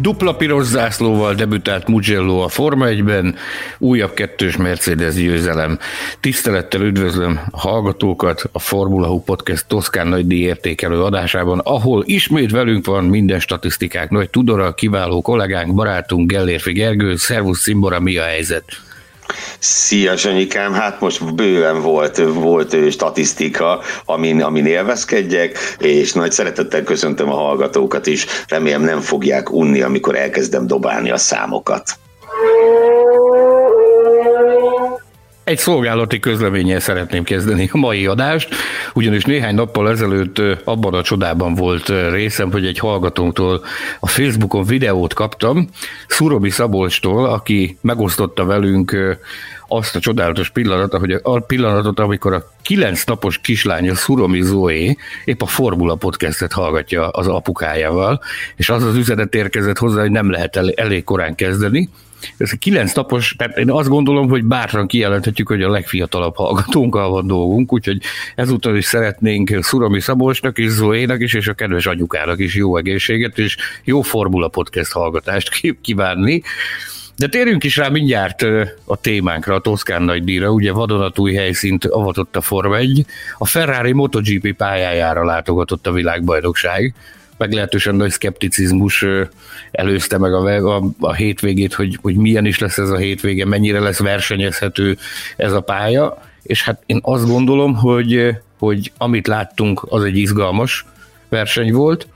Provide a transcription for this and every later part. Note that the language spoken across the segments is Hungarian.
Dupla piros zászlóval debütált Mugello a Forma 1-ben, újabb kettős Mercedes győzelem. Tisztelettel üdvözlöm a hallgatókat a Formula Hub Podcast Toszkán nagy díjértékelő adásában, ahol ismét velünk van minden statisztikák nagy tudora, kiváló kollégánk, barátunk Gellérfi Gergő. Szervusz Szimbora, mi a helyzet? Szia, Sanyikám, hát most bőven volt, volt statisztika, amin, amin élvezkedjek, és nagy szeretettel köszöntöm a hallgatókat is, remélem nem fogják unni, amikor elkezdem dobálni a számokat. Egy szolgálati közleménnyel szeretném kezdeni a mai adást, ugyanis néhány nappal ezelőtt abban a csodában volt részem, hogy egy hallgatónktól a Facebookon videót kaptam, Szurobi Szabolcstól, aki megosztotta velünk azt a csodálatos pillanatot, hogy a pillanatot, amikor a kilenc napos kislánya Szuromi Zoé épp a Formula podcastet hallgatja az apukájával, és az az üzenet érkezett hozzá, hogy nem lehet elég korán kezdeni, ez a kilenc napos, tehát én azt gondolom, hogy bátran kijelenthetjük, hogy a legfiatalabb hallgatónkkal van dolgunk, úgyhogy ezúttal is szeretnénk Szurami Szabolcsnak és Zoénak is, és a kedves anyukának is jó egészséget, és jó Formula Podcast hallgatást kívánni. De térjünk is rá mindjárt a témánkra, a Toszkán nagy díjra. Ugye vadonatúj helyszínt avatott a Forma 1, a Ferrari MotoGP pályájára látogatott a világbajnokság meglehetősen nagy szkepticizmus előzte meg a, a, a hétvégét, hogy, hogy milyen is lesz ez a hétvége, mennyire lesz versenyezhető ez a pálya, és hát én azt gondolom, hogy, hogy amit láttunk, az egy izgalmas verseny volt,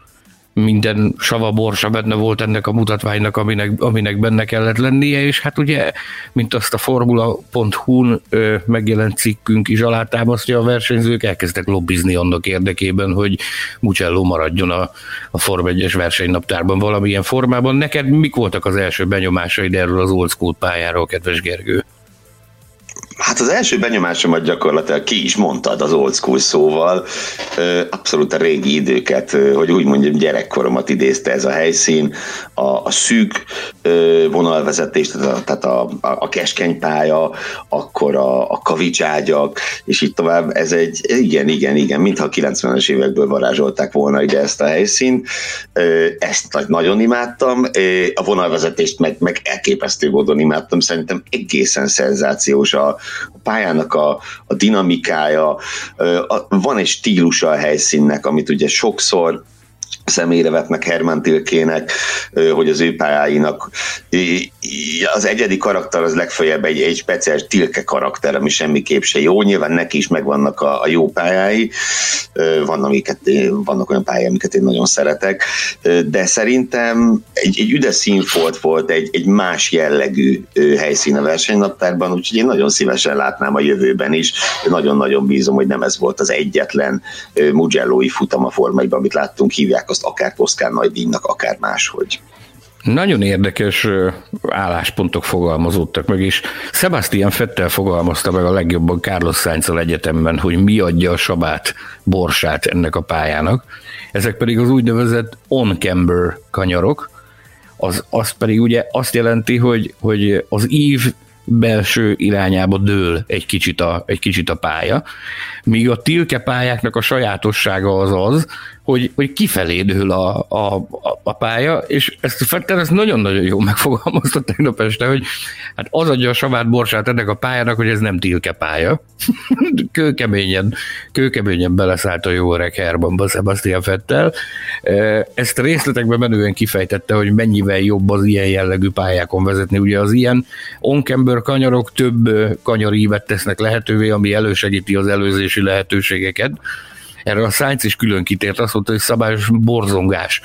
minden sava borsa benne volt ennek a mutatványnak, aminek, aminek benne kellett lennie, és hát ugye, mint azt a formula.hu-n megjelent cikkünk is alátámasztja, a versenyzők elkezdtek lobbizni annak érdekében, hogy Mucello maradjon a, a Form 1-es versenynaptárban valamilyen formában. Neked mik voltak az első benyomásaid erről az old school pályáról, kedves Gergő? Hát az első benyomásomat gyakorlatilag ki is mondtad az old school szóval. Abszolút a régi időket, hogy úgy mondjam, gyerekkoromat idézte ez a helyszín. A, a szűk vonalvezetés, tehát a, a, a keskeny pálya, akkor a, a kavicságyak, és így tovább. Ez egy, igen, igen, igen, mintha a 90-es évekből varázsolták volna ide ezt a helyszínt. Ezt nagyon imádtam. A vonalvezetést meg, meg elképesztő módon imádtam. Szerintem egészen szenzációs a, a pályának a, a dinamikája, a, van egy stílusa a helyszínnek, amit ugye sokszor személyre vetnek Herman Tilkének, hogy az ő pályáinak az egyedi karakter az legfeljebb egy, egy speciális Tilke karakter, ami semmiképp se jó. Nyilván neki is megvannak a, a jó pályái, vannak, amiket, vannak olyan pályái, amiket én nagyon szeretek, de szerintem egy, egy üdes színfolt volt, egy, egy más jellegű helyszín a versenynaptárban, úgyhogy én nagyon szívesen látnám a jövőben is. Nagyon-nagyon bízom, hogy nem ez volt az egyetlen Mugello-i futam a formaiban, amit láttunk, hívják azt akár Toszkán nagy díjnak, akár máshogy. Nagyon érdekes álláspontok fogalmazódtak meg, és Sebastian Fettel fogalmazta meg a legjobban Carlos sainz egyetemben, hogy mi adja a sabát, borsát ennek a pályának. Ezek pedig az úgynevezett on-camber kanyarok, az, az pedig ugye azt jelenti, hogy, hogy az ív belső irányába dől egy kicsit a, egy kicsit a pálya, míg a tilke pályáknak a sajátossága az az, hogy, hogy kifelé dől a, a, a pálya, és ezt Fettel ezt nagyon-nagyon jó megfogalmazta tegnap este, hogy hát az adja a savát borsát ennek a pályának, hogy ez nem tilke pálya. kőkeményen, kőkeményen beleszállt a jó öreg Hermanba Sebastian Fettel. Ezt részletekben menően kifejtette, hogy mennyivel jobb az ilyen jellegű pályákon vezetni. Ugye az ilyen onkember kanyarok több kanyarívet tesznek lehetővé, ami elősegíti az előzési lehetőségeket erre a Sainz is külön kitért, azt mondta, hogy szabályos borzongás.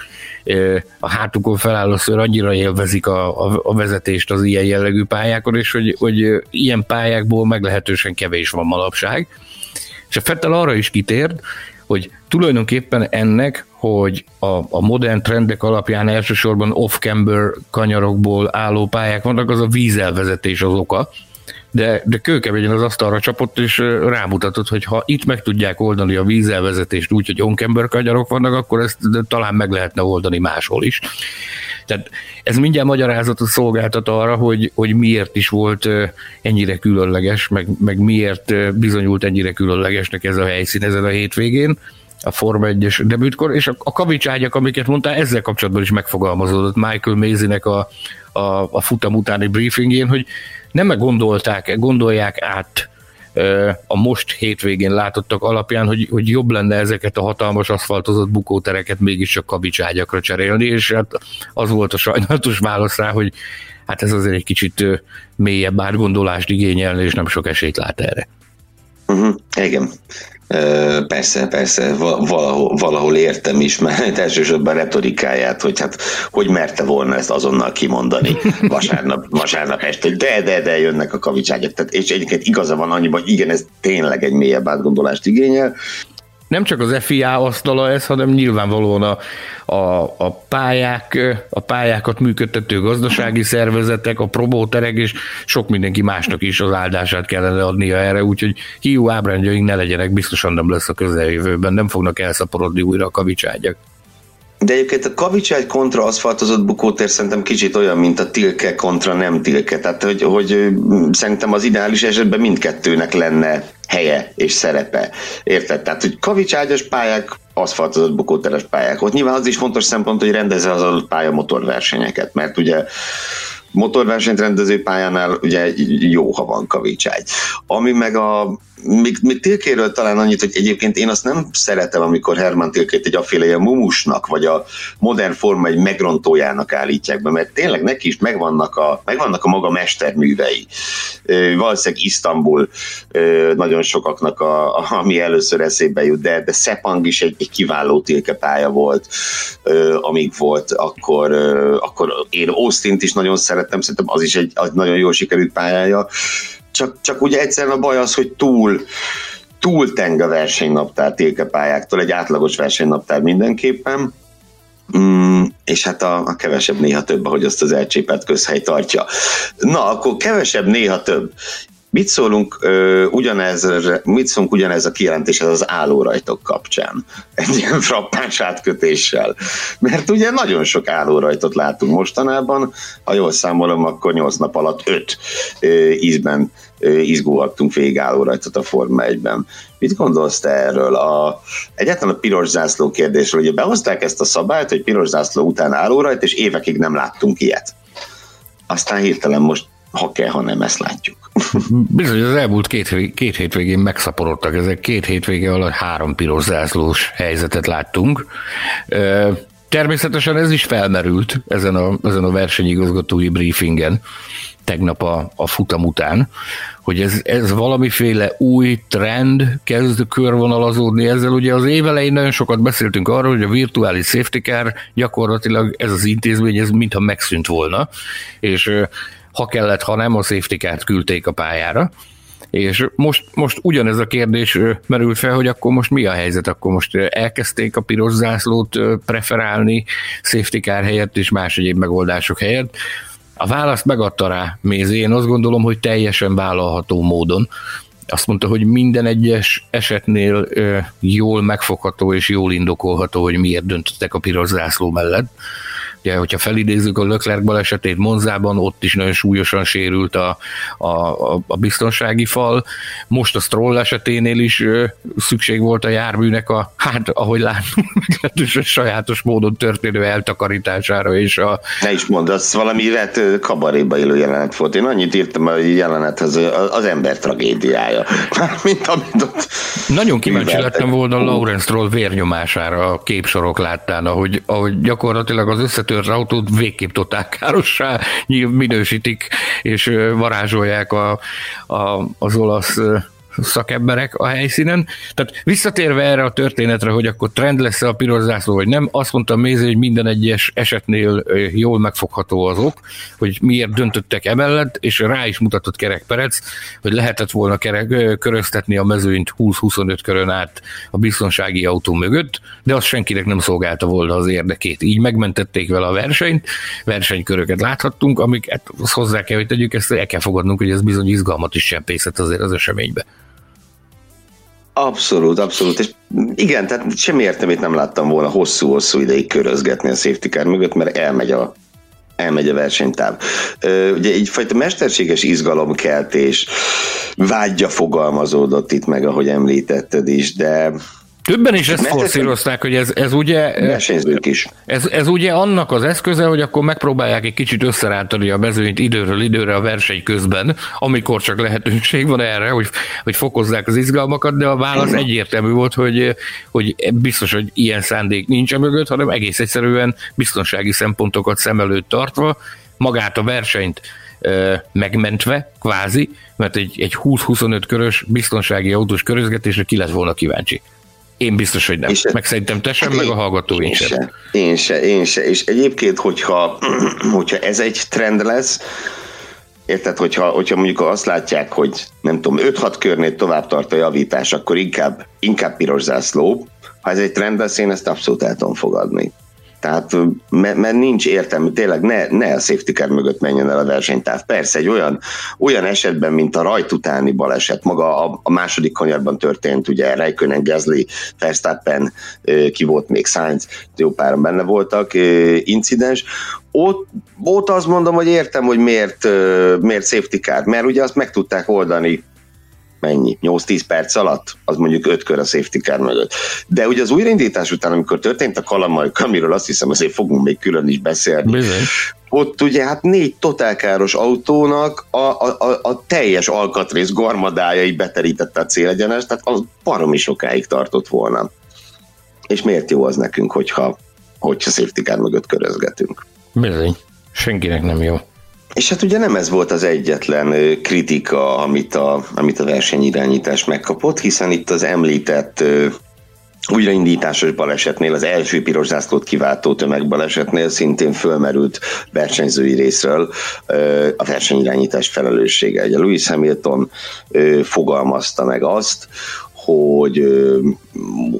A hátukon felálló szőr annyira élvezik a, a, a vezetést az ilyen jellegű pályákon, és hogy, hogy ilyen pályákból meglehetősen kevés van manapság. És a Fettel arra is kitért, hogy tulajdonképpen ennek, hogy a, a modern trendek alapján elsősorban off-camber kanyarokból álló pályák vannak, az a vízelvezetés az oka, de, de kőkeményen az asztalra csapott, és rámutatott, hogy ha itt meg tudják oldani a vízelvezetést úgy, hogy onkember kanyarok vannak, akkor ezt talán meg lehetne oldani máshol is. Tehát ez mindjárt magyarázatot szolgáltat arra, hogy, hogy miért is volt ennyire különleges, meg, meg miért bizonyult ennyire különlegesnek ez a helyszín ezen a hétvégén a Forma 1-es debütkor, és a, a kavicságyak, amiket mondtál, ezzel kapcsolatban is megfogalmazódott Michael Mazinek a, a, a futam utáni briefingén, hogy nem gondolták, gondolják át a most hétvégén látottak alapján, hogy, hogy jobb lenne ezeket a hatalmas aszfaltozott bukótereket mégiscsak kavicságyakra cserélni, és hát az volt a sajnálatos válasz rá, hogy hát ez azért egy kicsit mélyebb átgondolást igényelni, és nem sok esélyt lát erre. Uh-huh, igen. Persze, persze, valahol, valahol értem is, mert elsősorban retorikáját, hogy hát hogy merte volna ezt azonnal kimondani vasárnap, vasárnap este, de, de, de jönnek a kavicságok. Tehát, és egyébként igaza van annyiban, hogy igen, ez tényleg egy mélyebb átgondolást igényel, nem csak az FIA asztala ez, hanem nyilvánvalóan a, a, a, pályák, a pályákat működtető gazdasági szervezetek, a promóterek és sok mindenki másnak is az áldását kellene adnia erre, úgyhogy hiú ábrányjaink ne legyenek, biztosan nem lesz a közeljövőben, nem fognak elszaporodni újra a kavicságyak. De egyébként a kavicságy kontra aszfaltozott bukótér szerintem kicsit olyan, mint a tilke kontra nem tilke. Tehát, hogy, hogy szerintem az ideális esetben mindkettőnek lenne helye és szerepe. Érted? Tehát, hogy kavicságyas pályák, aszfaltozott bukóteres pályák. Ott nyilván az is fontos szempont, hogy rendezze az adott pálya motorversenyeket, mert ugye motorversenyt rendező pályánál ugye jó, ha van kavicságy. Ami meg a még, még Tilkéről talán annyit, hogy egyébként én azt nem szeretem, amikor Herman Tilkét egy aféle mumusnak, vagy a modern forma egy megrontójának állítják be, mert tényleg neki is megvannak a, megvannak a maga mesterművei. Valószínűleg Isztambul nagyon sokaknak, a, a, ami először eszébe jut, de, de Sepang is egy, egy kiváló Tilke pálya volt, amíg volt, akkor, akkor én Austin-t is nagyon szerettem, szerintem az is egy az nagyon jól sikerült pályája, csak, csak ugye egyszerűen a baj az, hogy túl, túl teng a versenynaptár tékepályáktól, egy átlagos versenynaptár mindenképpen, Mm, és hát a, a kevesebb néha több, ahogy azt az elcsépelt közhely tartja. Na, akkor kevesebb néha több. Mit szólunk ö, ugyanez, mit szólunk ugyanez a kijelentéshez az állórajtok kapcsán? Egy ilyen frappáns átkötéssel. Mert ugye nagyon sok állórajtot látunk mostanában, ha jól számolom, akkor 8 nap alatt 5 ö, ízben izgulhattunk végig állórajtot a Forma 1-ben. Mit gondolsz te erről? A, egyáltalán a piros zászló kérdésről. Ugye behozták ezt a szabályt, hogy piros zászló után állórajt, és évekig nem láttunk ilyet. Aztán hirtelen most ha kell, ha nem, ezt látjuk. Bizony, az elmúlt két, két hétvégén megszaporodtak ezek. Két hétvége alatt három piros zászlós helyzetet láttunk. Természetesen ez is felmerült ezen a, ezen a versenyigazgatói briefingen tegnap a, a futam után, hogy ez, ez valamiféle új trend kezd körvonalazódni ezzel. Ugye az évelején nagyon sokat beszéltünk arról, hogy a virtuális safety car gyakorlatilag ez az intézmény, ez mintha megszűnt volna, és ha kellett, ha nem, a safety car küldték a pályára. És most, most ugyanez a kérdés merült fel, hogy akkor most mi a helyzet, akkor most elkezdték a piros zászlót preferálni safety car helyett és más egyéb megoldások helyett. A választ megadta rá Mézi, én azt gondolom, hogy teljesen vállalható módon. Azt mondta, hogy minden egyes esetnél jól megfogható és jól indokolható, hogy miért döntöttek a piros zászló mellett Ugye, hogyha felidézzük a Leclerc balesetét Monzában, ott is nagyon súlyosan sérült a, a, a biztonsági fal. Most a Stroll eseténél is ö, szükség volt a járműnek a, hát ahogy látunk, meglehetősen sajátos módon történő eltakarítására. És a... Ne is mondd, az valami vet kabaréba élő jelenet volt. Én annyit írtam a jelenethez, az ember tragédiája. Mint amit ott Nagyon kíváncsi lettem volna Lawrence Stroll vérnyomására a képsorok láttán, ahogy, ahogy gyakorlatilag az összetört tört autót végképp totál károssá minősítik, és varázsolják a, a, az olasz szakemberek a helyszínen. Tehát visszatérve erre a történetre, hogy akkor trend lesz a piros zászló, vagy nem, azt mondta Mézi, hogy minden egyes esetnél jól megfogható az ok, hogy miért döntöttek emellett, és rá is mutatott Kerek Perec, hogy lehetett volna kerek, köröztetni a mezőnyt 20-25 körön át a biztonsági autó mögött, de az senkinek nem szolgálta volna az érdekét. Így megmentették vele a versenyt, versenyköröket láthattunk, amik hát, hozzá kell, hogy tegyük, ezt el kell fogadnunk, hogy ez bizony izgalmat is csempészet azért az eseménybe. Abszolút, abszolút. És igen, tehát semmi értelmét nem láttam volna hosszú-hosszú ideig körözgetni a safety car mögött, mert elmegy a elmegy a versenytáv. Ugye egyfajta mesterséges izgalomkeltés vágyja fogalmazódott itt meg, ahogy említetted is, de Többen is ezt forszírozták, hogy ez, ez ugye... Is. Ez, ez ugye annak az eszköze, hogy akkor megpróbálják egy kicsit összerántani a mezőnyt időről időre a verseny közben, amikor csak lehetőség van erre, hogy, hogy fokozzák az izgalmakat, de a válasz egyértelmű volt, hogy, hogy biztos, hogy ilyen szándék nincs a mögött, hanem egész egyszerűen biztonsági szempontokat szem előtt tartva, magát a versenyt megmentve, kvázi, mert egy, egy 20-25 körös biztonsági autós körözgetésre ki lett volna kíváncsi. Én biztos, hogy nem. És meg szerintem te sem, meg a hallgató én, én sem. Se, én se, én se. És egyébként, hogyha, hogyha ez egy trend lesz, Érted, hogyha, hogyha mondjuk azt látják, hogy nem tudom, 5-6 körnél tovább tart a javítás, akkor inkább, inkább piros zászló. Ha ez egy trend lesz, én ezt abszolút el tudom fogadni. Tehát, mert, nincs értelme, tényleg ne, ne a safety car mögött menjen el a versenytáv. Persze, egy olyan, olyan esetben, mint a rajt utáni baleset, maga a, a második kanyarban történt, ugye Räikkönen, Gasly, Verstappen, ki volt még? Sainz, jó páran benne voltak, incidens, ott, ott azt mondom, hogy értem, hogy miért, miért safety car, mert ugye azt meg tudták oldani mennyi? 8-10 perc alatt? Az mondjuk 5 kör a safety car mögött. De ugye az újraindítás után, amikor történt a kalamaj, amiről azt hiszem azért fogunk még külön is beszélni, Bizony. ott ugye hát négy totálkáros autónak a, a, a, a teljes alkatrész garmadájai beterítette a célegyenes, tehát az baromi sokáig tartott volna. És miért jó az nekünk, hogyha, hogyha safety car mögött körözgetünk? Bizony. Senkinek nem jó. És hát ugye nem ez volt az egyetlen kritika, amit a, amit a versenyirányítás megkapott, hiszen itt az említett újraindításos balesetnél, az első piros zászlót kiváltó tömegbalesetnél szintén fölmerült versenyzői részről a versenyirányítás felelőssége. Ugye Louis Hamilton fogalmazta meg azt, hogy,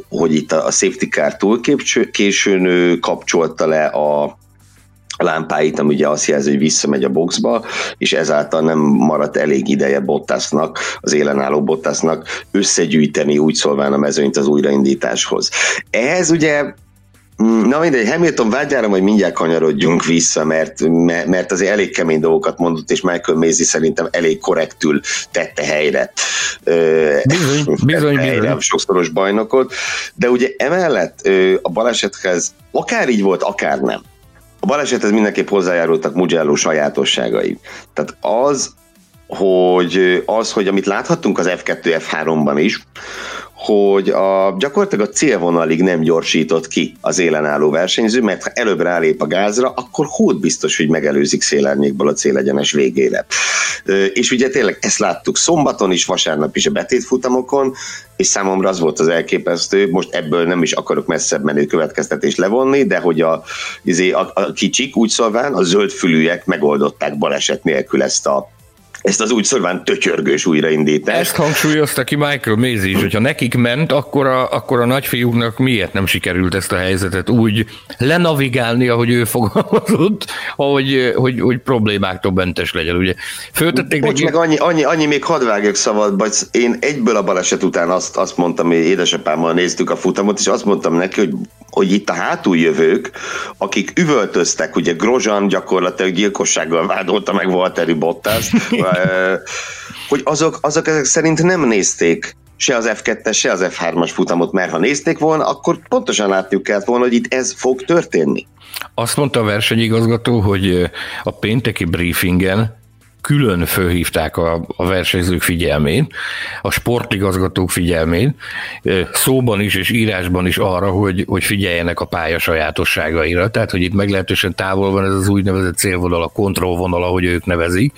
hogy itt a safety car túl későn kapcsolta le a lámpáit, ami ugye azt jelzi, hogy visszamegy a boxba, és ezáltal nem maradt elég ideje Bottasnak, az élenálló Bottasnak összegyűjteni úgy szólván a mezőnyt az újraindításhoz. Ehhez ugye mm, Na mindegy, Hamilton vágyára majd mindjárt kanyarodjunk vissza, mert, mert azért elég kemény dolgokat mondott, és Michael Maisie szerintem elég korrektül tette helyre. Bizony, bizony, helyre bizony. a sokszoros bajnokot, de ugye emellett a balesethez akár így volt, akár nem a balesethez mindenképp hozzájárultak Mugello sajátosságai. Tehát az, hogy az, hogy amit láthattunk az F2, F3-ban is, hogy a, gyakorlatilag a célvonalig nem gyorsított ki az élen álló versenyző, mert ha előbb rálép a gázra, akkor hód biztos, hogy megelőzik szélárnyékból a célegyenes végére. És ugye tényleg ezt láttuk szombaton is, vasárnap is a betétfutamokon, és számomra az volt az elképesztő, most ebből nem is akarok messzebb menő következtetést levonni, de hogy a, izé, a, a kicsik úgy szólván, a zöldfülűek megoldották baleset nélkül ezt a ezt az úgy szorván tötyörgős újraindítást. Ezt hangsúlyozta ki Michael Maisie is, hogyha nekik ment, akkor a, akkor a nagyfiúknak miért nem sikerült ezt a helyzetet úgy lenavigálni, ahogy ő fogalmazott, hogy, hogy, hogy problémáktól mentes legyen. Ugye föltették Bocs, neki... meg annyi, annyi, annyi még hadd vágjak szabad, vagy én egyből a baleset után azt, azt mondtam, hogy édesapámmal néztük a futamot, és azt mondtam neki, hogy hogy itt a hátuljövők, akik üvöltöztek, ugye Grozan gyakorlatilag gyilkossággal vádolta meg Valtteri Bottas, hogy azok, azok ezek szerint nem nézték se az F2-es, se az F3-as futamot, mert ha nézték volna, akkor pontosan látjuk kellett volna, hogy itt ez fog történni. Azt mondta a versenyigazgató, hogy a pénteki briefingen külön fölhívták a, a versenyzők figyelmét, a sportigazgatók figyelmét, szóban is és írásban is arra, hogy, hogy figyeljenek a pálya sajátosságaira, tehát hogy itt meglehetősen távol van ez az úgynevezett célvonal, a kontrollvonal, ahogy ők nevezik,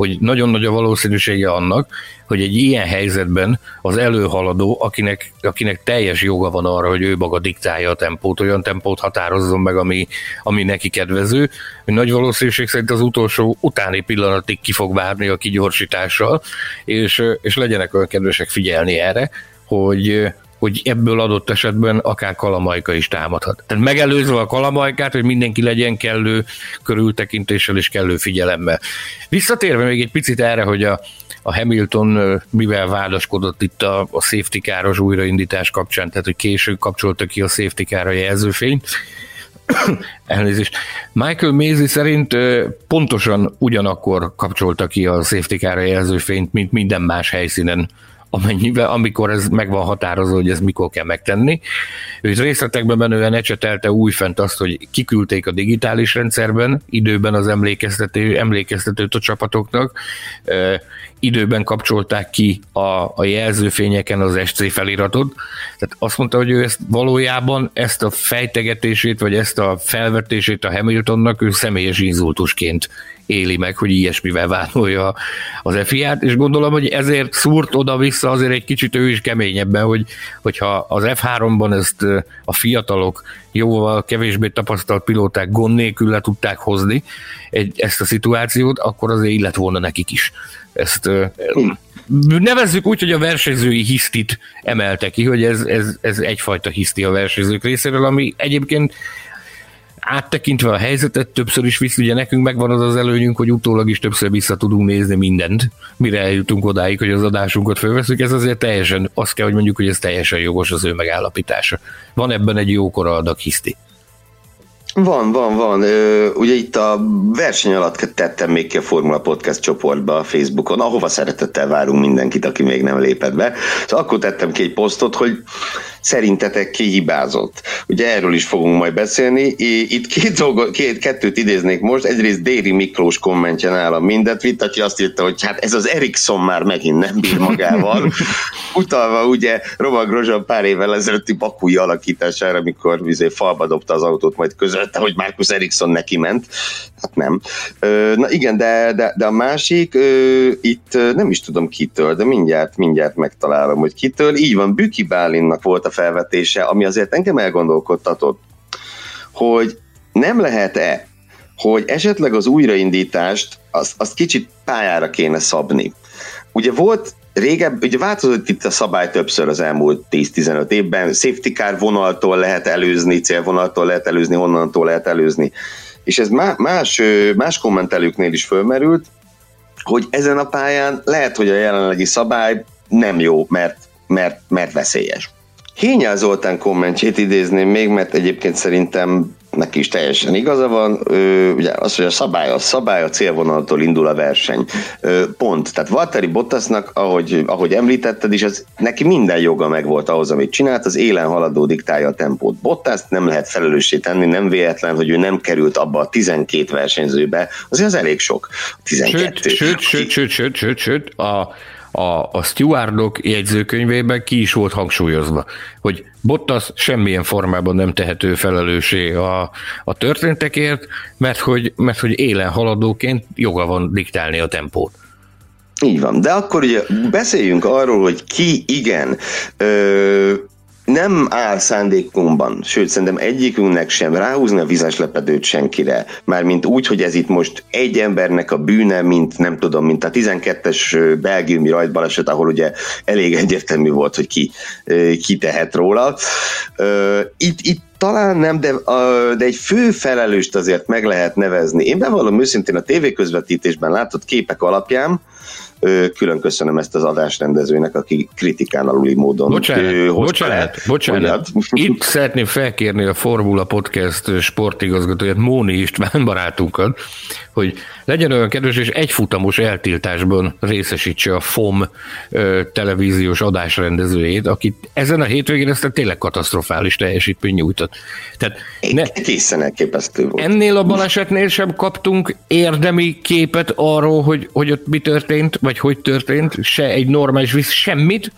hogy nagyon nagy a valószínűsége annak, hogy egy ilyen helyzetben az előhaladó, akinek, akinek teljes joga van arra, hogy ő maga diktálja a tempót, olyan tempót határozzon meg, ami, ami neki kedvező, hogy nagy valószínűség szerint az utolsó utáni pillanatig ki fog várni a kigyorsítással, és, és legyenek olyan kedvesek figyelni erre, hogy, hogy ebből adott esetben akár kalamajka is támadhat. Tehát megelőzve a kalamajkát, hogy mindenki legyen kellő körültekintéssel és kellő figyelemmel. Visszatérve még egy picit erre, hogy a, a Hamilton mivel vádaskodott itt a, a safety káros újraindítás kapcsán, tehát hogy később kapcsolta ki a safety kára jelzőfényt, elnézést, Michael Maisie szerint pontosan ugyanakkor kapcsolta ki a safety car jelzőfényt, mint minden más helyszínen amennyivel, amikor ez meg van hogy ez mikor kell megtenni. Őt részletekben menően ecsetelte újfent azt, hogy kiküldték a digitális rendszerben, időben az emlékeztető, emlékeztetőt a csapatoknak, időben kapcsolták ki a, a jelzőfényeken az SC feliratot. Tehát azt mondta, hogy ő ezt valójában ezt a fejtegetését, vagy ezt a felvetését a Hamiltonnak ő személyes inzultusként éli meg, hogy ilyesmivel vádolja az FIA-t, és gondolom, hogy ezért szúrt oda-vissza azért egy kicsit ő is keményebben, hogy, hogyha az F3-ban ezt a fiatalok jóval kevésbé tapasztalt pilóták gond nélkül le tudták hozni egy, ezt a szituációt, akkor azért illet volna nekik is. Ezt nevezzük úgy, hogy a versenyzői hisztit emelte ki, hogy ez, ez, ez egyfajta hiszti a versenyzők részéről, ami egyébként áttekintve a helyzetet többször is visz, ugye nekünk megvan az az előnyünk, hogy utólag is többször vissza tudunk nézni mindent, mire eljutunk odáig, hogy az adásunkat fölveszünk, ez azért teljesen, azt kell, hogy mondjuk, hogy ez teljesen jogos az ő megállapítása. Van ebben egy jókora adag hiszti. Van, van, van. Ugye itt a verseny alatt tettem még ki a Formula Podcast csoportba a Facebookon, ahova szeretettel várunk mindenkit, aki még nem lépett be. Szóval akkor tettem ki egy posztot, hogy szerintetek ki hibázott. Ugye erről is fogunk majd beszélni. Itt két, dolgot, két kettőt idéznék most. Egyrészt Déri Miklós kommentje nálam mindet vitt, aki azt írta, hogy hát ez az Erikson már megint nem bír magával. Utalva ugye Rova Grozsa pár évvel ezelőtti bakúi alakítására, amikor vizé falba dobta az autót, majd közölte, hogy Marcus Erikson neki ment. Hát nem. Na igen, de, de, de a másik, itt nem is tudom kitől, de mindjárt, mindjárt megtalálom, hogy kitől. Így van, Büki Bálinnak volt a felvetése, ami azért engem elgondolkodtatott, hogy nem lehet-e, hogy esetleg az újraindítást azt, azt kicsit pályára kéne szabni. Ugye volt régebb, ugye változott itt a szabály többször az elmúlt 10-15 évben, safety car vonaltól lehet előzni, célvonaltól lehet előzni, onnantól lehet előzni. És ez más, más kommentelőknél is fölmerült, hogy ezen a pályán lehet, hogy a jelenlegi szabály nem jó, mert, mert, mert veszélyes. Hényel Zoltán kommentjét idézném még, mert egyébként szerintem neki is teljesen igaza van. Ö, ugye az, hogy a szabály a szabály, a célvonaltól indul a verseny. Ö, pont. Tehát Valtteri Bottasnak, ahogy, ahogy említetted is, ez, neki minden joga megvolt ahhoz, amit csinált, az élen haladó diktálja a tempót. Bottas nem lehet felelőssé tenni, nem véletlen, hogy ő nem került abba a 12 versenyzőbe, azért az elég sok. 12. Sőt, sőt, sőt, sőt, sőt, sőt, sőt, a a, a stewardok jegyzőkönyvében ki is volt hangsúlyozva, hogy Bottas semmilyen formában nem tehető felelősé a, a történtekért, mert hogy, mert hogy élen haladóként joga van diktálni a tempót. Így van, de akkor ugye beszéljünk arról, hogy ki igen ö, nem áll szándékunkban, sőt szerintem egyikünknek sem ráhúzni a vizes lepedőt senkire, mármint úgy, hogy ez itt most egy embernek a bűne, mint nem tudom, mint a 12-es belgiumi rajtbaleset, ahol ugye elég egyértelmű volt, hogy ki, ki tehet róla. Itt, itt talán nem, de, de egy fő felelőst azért meg lehet nevezni. Én bevallom őszintén a tévéközvetítésben látott képek alapján, Külön köszönöm ezt az adásrendezőnek, aki kritikán aluli módon Bocsánat, bocsánat, bocsánat. Itt szeretném felkérni a Formula Podcast sportigazgatóját, Móni István barátunkat, hogy legyen olyan kedves, és egyfutamos eltiltásban részesítse a FOM televíziós adásrendezőjét, akit ezen a hétvégén ezt tényleg katasztrofális teljesítmény nyújtott. Tehát ne, Egészen elképesztő volt. Ennél a balesetnél sem kaptunk érdemi képet arról, hogy, hogy ott mi történt, vagy hogy történt, se egy normális visz, semmit.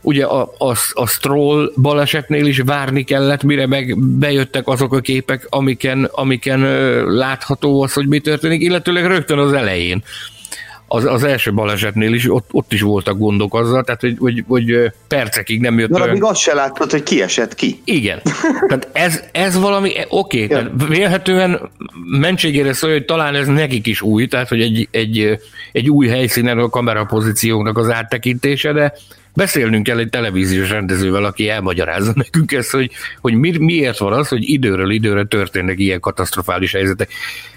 Ugye a, a, a Stroll balesetnél is várni kellett, mire meg bejöttek azok a képek, amiken, amiken látható az, hogy mi történik, illetőleg rögtön az elején az, az első balesetnél is, ott, ott is voltak gondok azzal, tehát hogy, hogy, hogy percekig nem jött. Valami olyan... azt se láttad, hogy ki esett ki. Igen. tehát ez, ez valami, oké, okay, ja. vélhetően mentségére szól, hogy talán ez nekik is új, tehát hogy egy, egy, egy új helyszínen a kamerapozícióknak az áttekintése, de beszélnünk kell egy televíziós rendezővel, aki elmagyarázza nekünk ezt, hogy, hogy mi, miért van az, hogy időről időre történnek ilyen katasztrofális helyzetek.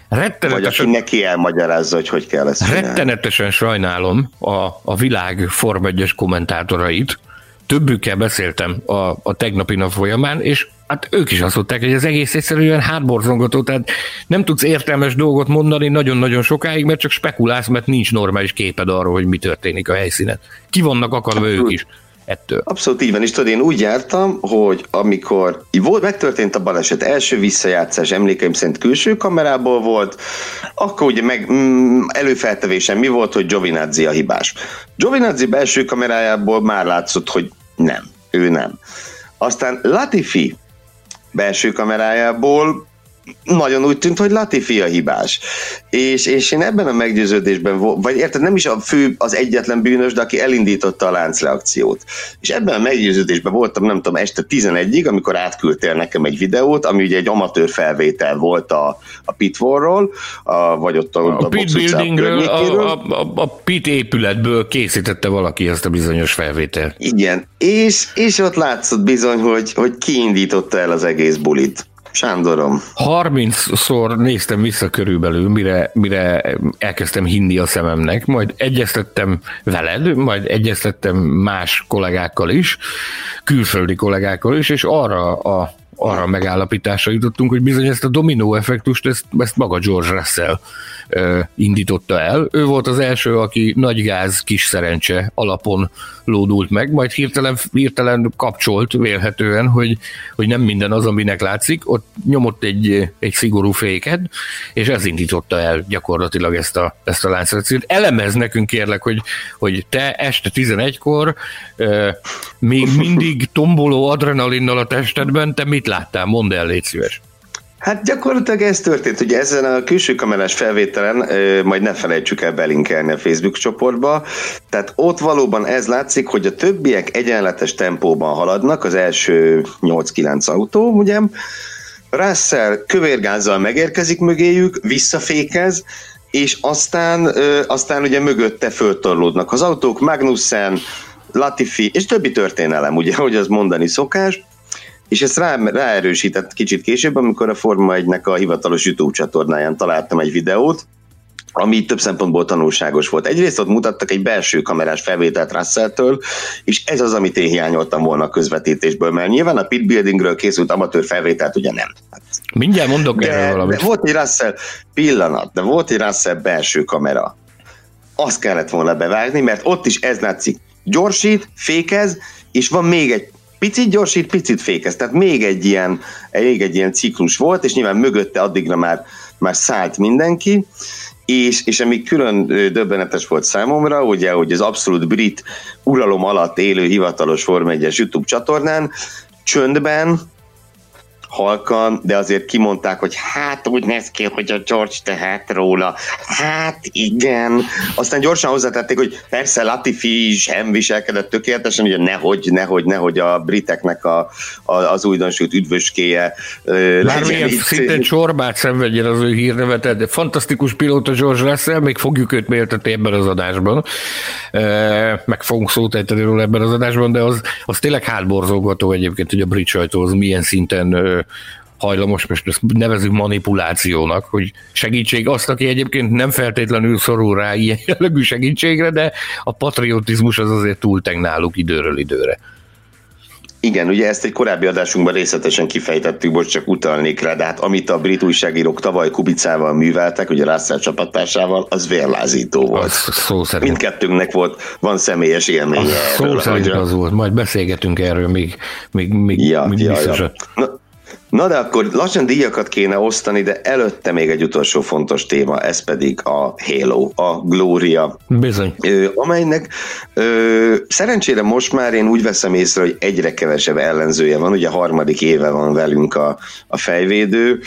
Rettenetesen, Vagy aki neki elmagyarázza, hogy hogy kell ezt csinálni. Rettenetesen sajnálom a, a világ Form 1 kommentátorait. Többükkel beszéltem a, a tegnapi nap folyamán, és Hát ők is azt mondták, hogy az egész egyszerűen hátborzongató, tehát nem tudsz értelmes dolgot mondani nagyon-nagyon sokáig, mert csak spekulálsz, mert nincs normális képed arról, hogy mi történik a helyszínen. Ki vannak akadva ők is ettől. Abszolút így van, és tudod, én úgy jártam, hogy amikor volt, megtörtént a baleset, első visszajátszás emlékeim szerint külső kamerából volt, akkor ugye meg mm, előfeltevésen mi volt, hogy Giovinazzi a hibás. Giovinazzi belső kamerájából már látszott, hogy nem, ő nem. Aztán Latifi belső kamerájából nagyon úgy tűnt, hogy Latifi a hibás. És, és én ebben a meggyőződésben, vagy érted, nem is a fő, az egyetlen bűnös, de aki elindította a láncreakciót. És ebben a meggyőződésben voltam, nem tudom, este 11-ig, amikor átküldtél nekem egy videót, ami ugye egy amatőr felvétel volt a, a Pitwallról, a, vagy ott a, a, a Pit Buildingről, a, a, a, a Pit épületből készítette valaki ezt a bizonyos felvételt. Igen, és, és ott látszott bizony, hogy, hogy kiindította el az egész bulit. Sándorom. 30-szor néztem vissza körülbelül, mire, mire elkezdtem hinni a szememnek, majd egyeztettem veled, majd egyeztettem más kollégákkal is, külföldi kollégákkal is, és arra a arra megállapításra jutottunk, hogy bizony ezt a dominó effektust, ezt, ezt maga George Russell indította el. Ő volt az első, aki nagy gáz, kis szerencse alapon lódult meg, majd hirtelen, hirtelen kapcsolt vélhetően, hogy, hogy nem minden az, aminek látszik, ott nyomott egy, egy szigorú féket, és ez indította el gyakorlatilag ezt a, ezt a láncreakciót. Elemez nekünk kérlek, hogy, hogy te este 11-kor euh, még mindig tomboló adrenalinnal a testedben, te mit láttál? Mondd el, légy szíves. Hát gyakorlatilag ez történt, hogy ezen a külső kamerás felvételen, majd ne felejtsük el belinkelni a Facebook csoportba, tehát ott valóban ez látszik, hogy a többiek egyenletes tempóban haladnak, az első 8-9 autó, ugye, Russell kövérgázzal megérkezik mögéjük, visszafékez, és aztán, aztán ugye mögötte föltorlódnak az autók, Magnussen, Latifi, és többi történelem, ugye, hogy az mondani szokás, és ezt rá, ráerősített kicsit később, amikor a Forma 1-nek a hivatalos YouTube csatornáján találtam egy videót, ami több szempontból tanulságos volt. Egyrészt ott mutattak egy belső kamerás felvételt Russell-től, és ez az, amit én hiányoltam volna a közvetítésből, mert nyilván a pit buildingről készült amatőr felvételt ugye nem. Hát, Mindjárt mondok de, erről valamit. De volt egy Russell pillanat, de volt egy Russell belső kamera. Azt kellett volna bevágni, mert ott is ez látszik. Gyorsít, fékez, és van még egy picit gyorsít, picit fékez. Tehát még egy ilyen, még egy ilyen ciklus volt, és nyilván mögötte addigra már, már szállt mindenki, és, és ami külön döbbenetes volt számomra, ugye, hogy az abszolút brit uralom alatt élő hivatalos Form 1 YouTube csatornán csöndben halkan, de azért kimondták, hogy hát úgy néz ki, hogy a George tehet róla. Hát igen. Aztán gyorsan hozzátették, hogy persze Latifi sem viselkedett tökéletesen, ugye nehogy, nehogy, nehogy a briteknek a, a, az újdonsült üdvöskéje Bármilyen szinte csorbát szenvedjen az ő hírnevet, de fantasztikus pilóta George Russell, még fogjuk őt méltatni ebben az adásban, meg fogunk szót ejteni róla ebben az adásban, de az, az tényleg hátborzolgató egyébként, hogy a brit sajtó az milyen szinten hajlamos, most ezt nevezünk manipulációnak, hogy segítség azt, aki egyébként nem feltétlenül szorul rá ilyen jellegű segítségre, de a patriotizmus az azért túlteng náluk időről időre. Igen, ugye ezt egy korábbi adásunkban részletesen kifejtettük, most csak utalnék rá, de hát amit a brit újságírók tavaly Kubicával műveltek, ugye Russell csapatásával, az vérlázító volt. Az szó szerint. Mindkettőnknek volt, van személyes élménye. Az erről, szó szerint az volt, majd beszélgetünk erről még, még, még, ja, még ja, Ja. Na, Na de akkor lassan díjakat kéne osztani, de előtte még egy utolsó fontos téma, ez pedig a Halo, a Gloria. Bizony. Ö, amelynek ö, szerencsére most már én úgy veszem észre, hogy egyre kevesebb ellenzője van, ugye a harmadik éve van velünk a, a fejvédő,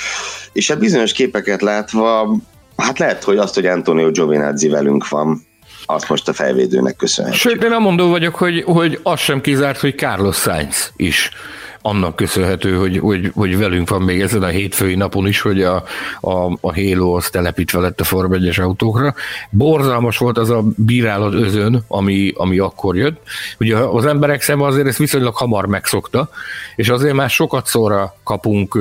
és hát bizonyos képeket látva, hát lehet, hogy azt, hogy Antonio Giovinazzi velünk van, azt most a fejvédőnek köszönhetjük. Sőt, én nem mondó vagyok, hogy, hogy az sem kizárt, hogy Carlos Sainz is annak köszönhető, hogy, hogy, hogy velünk van még ezen a hétfői napon is, hogy a, a, a Halo az telepítve lett a Form 1 autókra. Borzalmas volt az a bírálat özön, ami, ami akkor jött. Ugye az emberek szeme azért ezt viszonylag hamar megszokta, és azért már sokat szóra kapunk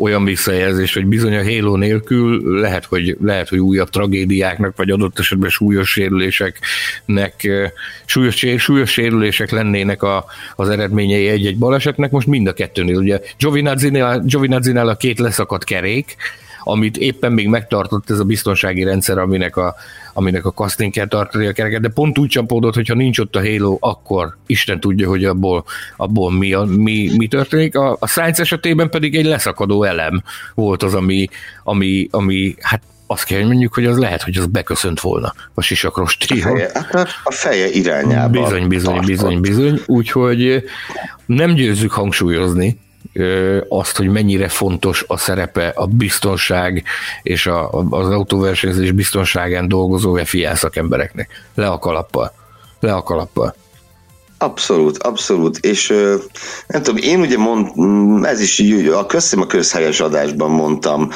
olyan visszajelzés, hogy bizony a Halo nélkül lehet, hogy, lehet, hogy újabb tragédiáknak, vagy adott esetben súlyos sérüléseknek, súlyos, súlyos sérülések lennének a, az eredményei egy-egy balesetnek. Most mind a kettőnél, ugye Giovinazzi-nál, Giovinazzi-nál a két leszakadt kerék, amit éppen még megtartott ez a biztonsági rendszer, aminek a, aminek a casting kell tartani a kereket, de pont úgy csapódott, hogyha nincs ott a Halo, akkor Isten tudja, hogy abból, abból mi, a, mi, mi történik. A, a Science esetében pedig egy leszakadó elem volt az, ami, ami, ami hát azt kell, hogy mondjuk, hogy az lehet, hogy az beköszönt volna a sisakrosti. A feje, hát a feje irányába. Bizony, bizony, tartott. bizony, bizony. Úgyhogy nem győzzük hangsúlyozni, azt, hogy mennyire fontos a szerepe a biztonság és a, az autóversenyzés biztonságán dolgozó FIA szakembereknek. Le a kalappal. Le a kalappal. Abszolút, abszolút, és nem tudom, én ugye mond, ez is a közszem a közhelyes adásban mondtam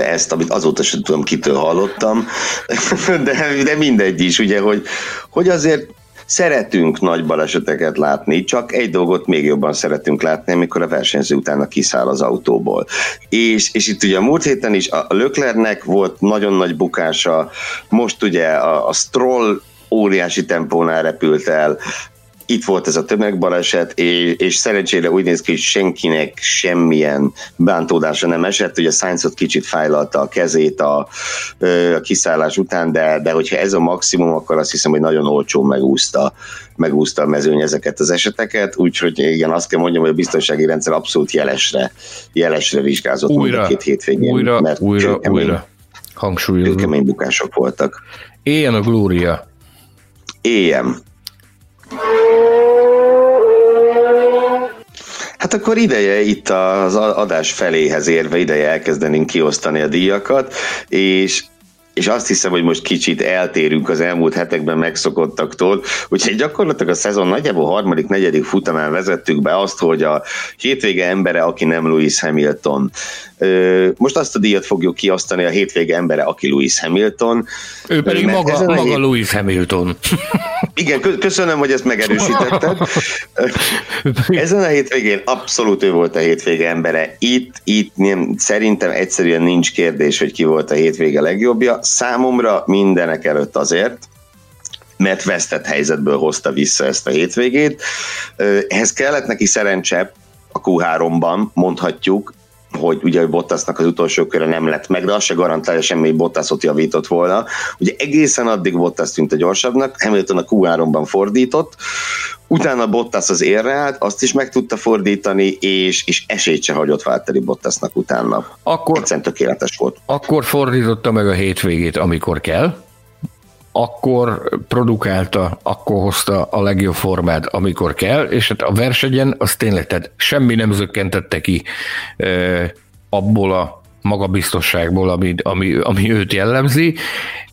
ezt, amit azóta sem tudom, kitől hallottam, de, de mindegy is, ugye, hogy, hogy azért Szeretünk nagy baleseteket látni, csak egy dolgot még jobban szeretünk látni, amikor a versenyző utána kiszáll az autóból. És, és itt ugye a múlt héten is a Löklernek volt nagyon nagy bukása, most ugye a, a Stroll óriási tempónál repült el, itt volt ez a tömegbaleset, és, és szerencsére úgy néz ki, hogy senkinek semmilyen bántódása nem esett, ugye Sainz ott kicsit fájlalta a kezét a, a kiszállás után, de, de hogyha ez a maximum, akkor azt hiszem, hogy nagyon olcsó megúszta, megúszta a mezőny ezeket az eseteket, úgyhogy igen, azt kell mondjam, hogy a biztonsági rendszer abszolút jelesre, jelesre vizsgázott újra, mind a két hétvégén. Újra, mert újra, kemény, újra. Hangsúlyozom. Kemény bukások voltak. Éljen a glória. Éljen. Akkor ideje itt az adás feléhez érve, ideje elkezdenünk kiosztani a díjakat, és és azt hiszem, hogy most kicsit eltérünk az elmúlt hetekben megszokottaktól, úgyhogy gyakorlatilag a szezon nagyjából harmadik, negyedik futamán vezettük be azt, hogy a hétvége embere, aki nem Lewis Hamilton. Most azt a díjat fogjuk kiosztani a hétvége embere, aki Lewis Hamilton. Ő pedig maga, maga hét... Lewis Hamilton. Igen, köszönöm, hogy ezt megerősítetted. Ezen a hétvégén abszolút ő volt a hétvége embere. Itt, itt nem, szerintem egyszerűen nincs kérdés, hogy ki volt a hétvége legjobbja. Számomra mindenek előtt azért, mert vesztett helyzetből hozta vissza ezt a hétvégét. Ehhez kellett neki szerencse a Q3-ban, mondhatjuk, hogy ugye Bottasnak az utolsó köre nem lett meg, de az se garantálja semmi, hogy Bottasot javított volna. Ugye egészen addig Bottas tűnt a gyorsabbnak, Hamilton a Q3-ban fordított, utána Bottas az érre állt, azt is meg tudta fordítani, és, és esélyt se hagyott Valtteri Bottasnak utána. Akkor, Egyszerűen tökéletes volt. Akkor fordította meg a hétvégét, amikor kell, akkor produkálta, akkor hozta a legjobb formát, amikor kell, és hát a versenyen az tényleg, tehát semmi nem zökkentette ki abból a magabiztosságból, ami, ami, ami őt jellemzi.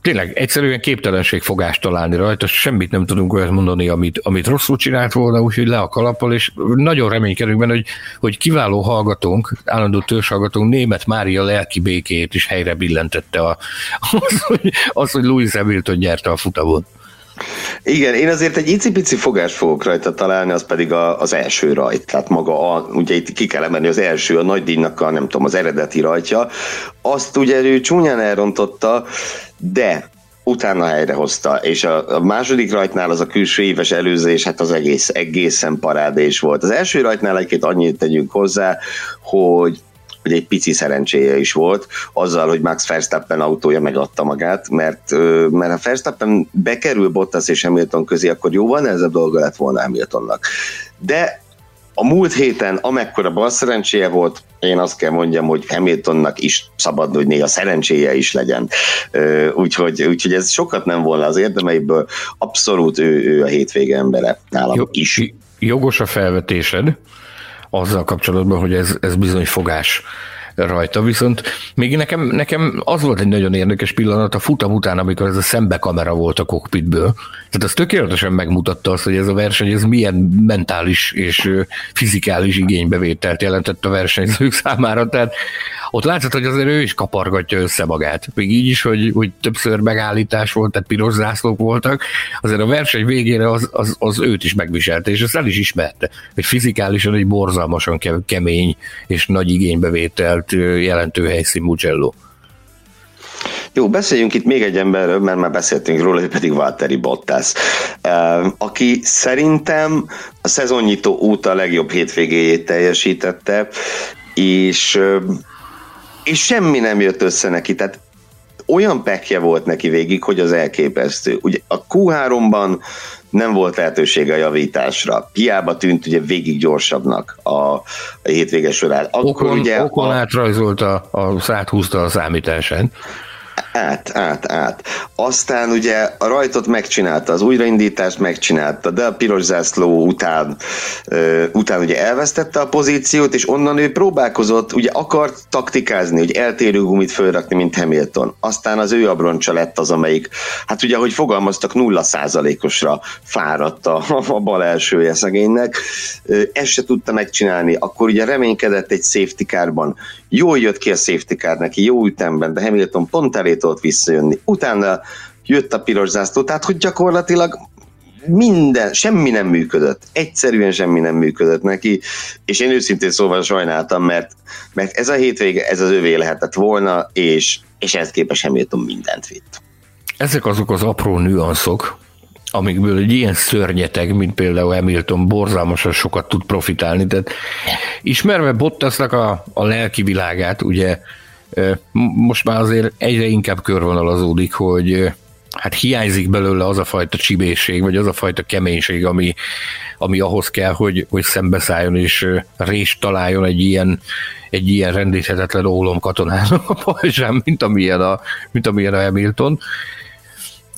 Tényleg egyszerűen képtelenség fogást találni rajta, semmit nem tudunk olyat mondani, amit, amit rosszul csinált volna, úgyhogy le a kalappal, és nagyon reménykedünk benne, hogy, hogy kiváló hallgatónk, állandó hallgatónk német Mária lelki békét is helyre billentette a, az, hogy, az, hogy Louis Hamilton nyerte a futamot. Igen, én azért egy icipici fogást fogok rajta találni, az pedig a, az első rajt. Tehát maga, a, ugye itt ki kell emelni az első, a nagy díjnak a, nem tudom, az eredeti rajtja. Azt ugye ő csúnyán elrontotta, de utána helyrehozta, és a, a második rajtnál az a külső éves előzés, hát az egész, egészen parádés volt. Az első rajtnál egyébként annyit tegyünk hozzá, hogy hogy egy pici szerencséje is volt, azzal, hogy Max Verstappen autója megadta magát, mert, mert ha Verstappen bekerül Bottas és Hamilton közé, akkor jóval nehezebb dolga lett volna Hamiltonnak. De a múlt héten, amekkora bal szerencséje volt, én azt kell mondjam, hogy Hamiltonnak is szabad, hogy néha szerencséje is legyen. Úgyhogy, úgyhogy ez sokat nem volna az érdemeiből. Abszolút ő, ő a hétvége embere nálam Jó, is. Jogos a felvetésed azzal kapcsolatban, hogy ez, ez bizony fogás rajta, viszont még nekem, nekem az volt egy nagyon érdekes pillanat a futam után, amikor ez a szembe kamera volt a kokpitből. Tehát az tökéletesen megmutatta azt, hogy ez a verseny ez milyen mentális és fizikális igénybevételt jelentett a versenyzők számára. Tehát ott látszott, hogy azért ő is kapargatja össze magát. Még így is, hogy, hogy többször megállítás volt, tehát piros zászlók voltak, azért a verseny végére az, az, az őt is megviselte, és ezt el is ismerte, hogy fizikálisan egy borzalmasan kemény és nagy igénybevétel vált jelentő helyszín Mugello. Jó, beszéljünk itt még egy emberről, mert már beszéltünk róla, pedig Valtteri Bottas, aki szerintem a szezonnyitó óta a legjobb hétvégéjét teljesítette, és, és semmi nem jött össze neki, tehát olyan pekje volt neki végig, hogy az elképesztő. Ugye a Q3-ban nem volt lehetősége a javításra. Hiába tűnt ugye végig gyorsabbnak a, a hétvége során. Akkor okon, ugye okon a... átrajzolta, a, áthúzta a számításán át, át, át. Aztán ugye a rajtot megcsinálta, az újraindítást megcsinálta, de a piros zászló után, után ugye elvesztette a pozíciót, és onnan ő próbálkozott, ugye akart taktikázni, hogy eltérő gumit fölrakni, mint Hamilton. Aztán az ő abroncsa lett az, amelyik, hát ugye, hogy fogalmaztak, nulla százalékosra fáradt a, a bal elsője szegénynek. Uh, ezt se tudta megcsinálni, akkor ugye reménykedett egy safety carban. Jól jött ki a safety car neki, jó ütemben, de Hamilton pont elé tudott visszajönni. Utána jött a piros zászló, tehát hogy gyakorlatilag minden, semmi nem működött. Egyszerűen semmi nem működött neki, és én őszintén szóval sajnáltam, mert, mert ez a hétvége, ez az övé lehetett volna, és, és ez képes Hamilton mindent vitt. Ezek azok az apró nüanszok, amikből egy ilyen szörnyeteg, mint például Hamilton, borzalmasan sokat tud profitálni. Tehát ismerve Bottasnak a, a lelki világát, ugye most már azért egyre inkább körvonalazódik, hogy hát hiányzik belőle az a fajta csibészség, vagy az a fajta keménység, ami, ami ahhoz kell, hogy, hogy szembeszálljon és rést találjon egy ilyen, egy ilyen rendíthetetlen ólom katonának a pajzsán, mint amilyen a, mint amilyen a Hamilton.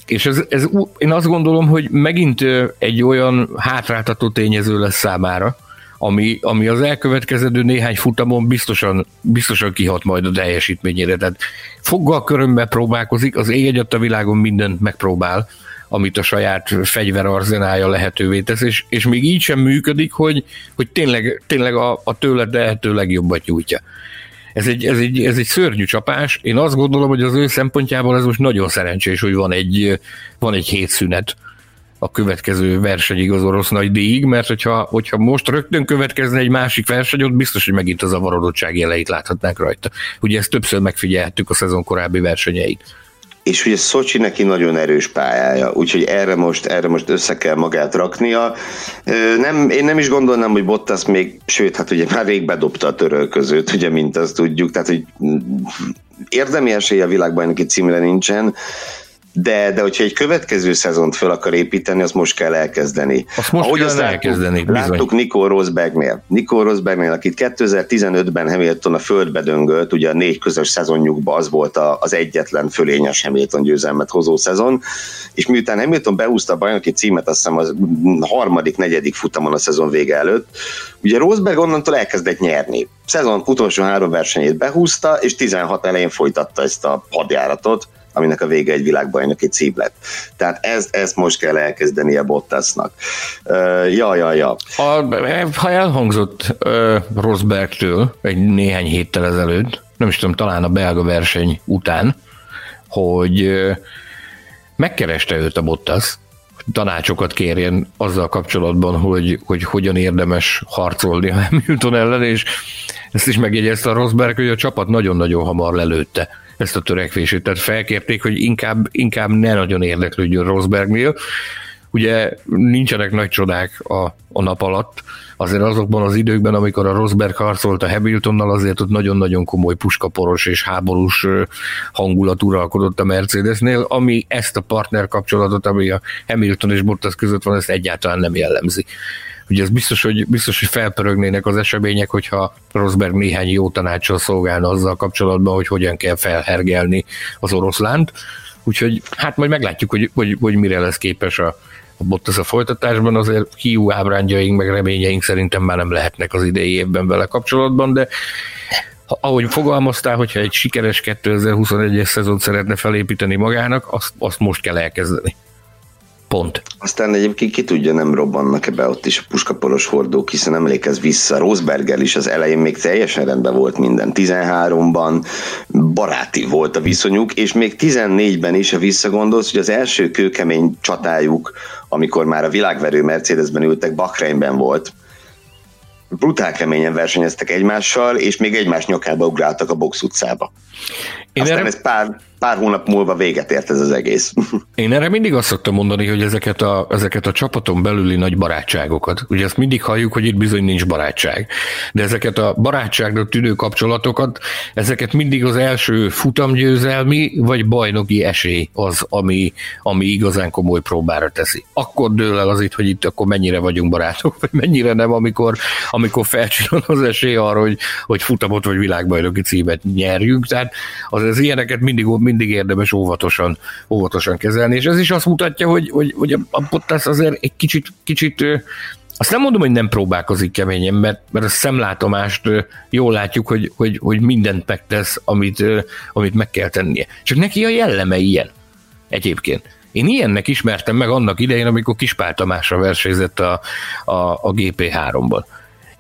És ez, ez, én azt gondolom, hogy megint egy olyan hátráltató tényező lesz számára, ami, ami az elkövetkezendő néhány futamon biztosan, biztosan kihat majd a teljesítményére. Tehát foggal körömbe próbálkozik, az ég a világon mindent megpróbál, amit a saját fegyverarzenája lehetővé tesz, és, és még így sem működik, hogy, hogy tényleg, tényleg a, a tőle lehető legjobbat nyújtja. Ez egy, ez, egy, ez egy szörnyű csapás. Én azt gondolom, hogy az ő szempontjából ez most nagyon szerencsés, hogy van egy, van egy hétszünet, a következő versenyig az orosz nagy díjig, mert hogyha, hogyha most rögtön következne egy másik verseny, ott biztos, hogy megint a zavarodottság jeleit láthatnánk rajta. Ugye ezt többször megfigyelhettük a szezon korábbi versenyeit és ugye Szocsi neki nagyon erős pályája, úgyhogy erre most, erre most össze kell magát raknia. Nem, én nem is gondolnám, hogy Bottas még, sőt, hát ugye már rég bedobta a törölközőt, ugye, mint azt tudjuk, tehát hogy érdemi esélye a világbajnoki címre nincsen, de, de hogyha egy következő szezont fel akar építeni, azt most kell elkezdeni. Azt most Ahogy kell azt elkezdeni, láttuk, bizony. láttuk Nico Rosbergnél. Nico Rosbergnél, akit 2015-ben Hamilton a földbe döngölt, ugye a négy közös szezonjukban az volt a, az egyetlen fölényes Hamilton győzelmet hozó szezon, és miután Hamilton beúzta a bajnoki címet, azt hiszem az harmadik, negyedik futamon a szezon vége előtt, ugye Rosberg onnantól elkezdett nyerni. Szezon utolsó három versenyét behúzta, és 16 elején folytatta ezt a hadjáratot, aminek a vége egy világbajnoki cím lett. Tehát ezt, ezt most kell elkezdeni a Bottasnak. Uh, ja, ja, ja. Ha, ha elhangzott uh, Rosbergtől egy néhány héttel ezelőtt, nem is tudom, talán a belga verseny után, hogy uh, megkereste őt a Bottas, tanácsokat kérjen azzal kapcsolatban, hogy, hogy hogyan érdemes harcolni a Hamilton ellen, és ezt is megjegyezte a Rosberg, hogy a csapat nagyon-nagyon hamar lelőtte ezt a törekvését. Tehát felkérték, hogy inkább, inkább ne nagyon érdeklődjön Rosbergnél. Ugye nincsenek nagy csodák a, a nap alatt, azért azokban az időkben, amikor a Rosberg harcolt a Hamiltonnal, azért ott nagyon-nagyon komoly puskaporos és háborús hangulat uralkodott a Mercedesnél, ami ezt a partner kapcsolatot, ami a Hamilton és Bottas között van, ezt egyáltalán nem jellemzi. Ugye ez biztos, hogy, biztos, hogy felpörögnének az események, hogyha Rosberg néhány jó tanácsal szolgálna azzal kapcsolatban, hogy hogyan kell felhergelni az oroszlánt. Úgyhogy hát majd meglátjuk, hogy, hogy, hogy mire lesz képes a, a Bottas a folytatásban, azért hiú ábrányjaink, meg reményeink szerintem már nem lehetnek az idei évben vele kapcsolatban, de ahogy fogalmaztál, hogyha egy sikeres 2021-es szezont szeretne felépíteni magának, azt, azt most kell elkezdeni. Pont. Aztán egyébként ki tudja, nem robbannak-e be ott is a puskaporos hordók, hiszen emlékez vissza, Rosberger is az elején még teljesen rendben volt minden. 13-ban baráti volt a viszonyuk, és még 14-ben is, ha visszagondolsz, hogy az első kőkemény csatájuk, amikor már a világverő Mercedesben ültek, Bahreinben volt, brutál keményen versenyeztek egymással, és még egymás nyakába ugráltak a box utcába. Én Aztán erre... ez pár, pár hónap múlva véget ért ez az egész. Én erre mindig azt szoktam mondani, hogy ezeket a, ezeket a csapaton belüli nagy barátságokat, ugye ezt mindig halljuk, hogy itt bizony nincs barátság, de ezeket a barátságnak tűnő kapcsolatokat, ezeket mindig az első futamgyőzelmi vagy bajnoki esély az, ami, ami igazán komoly próbára teszi. Akkor dől el az itt, hogy itt akkor mennyire vagyunk barátok, vagy mennyire nem, amikor, amikor felcsillan az esély arra, hogy, hogy futamot vagy világbajnoki címet nyerjünk. Tehát az, az ilyeneket mindig, mindig érdemes óvatosan, óvatosan kezelni, és ez is azt mutatja, hogy, hogy, hogy a Bottas azért egy kicsit, kicsit azt nem mondom, hogy nem próbálkozik keményen, mert, mert a szemlátomást jól látjuk, hogy, hogy, hogy mindent megtesz, amit, amit meg kell tennie. Csak neki a jelleme ilyen egyébként. Én ilyennek ismertem meg annak idején, amikor Kispál Tamásra versenyzett a, a, a GP3-ban.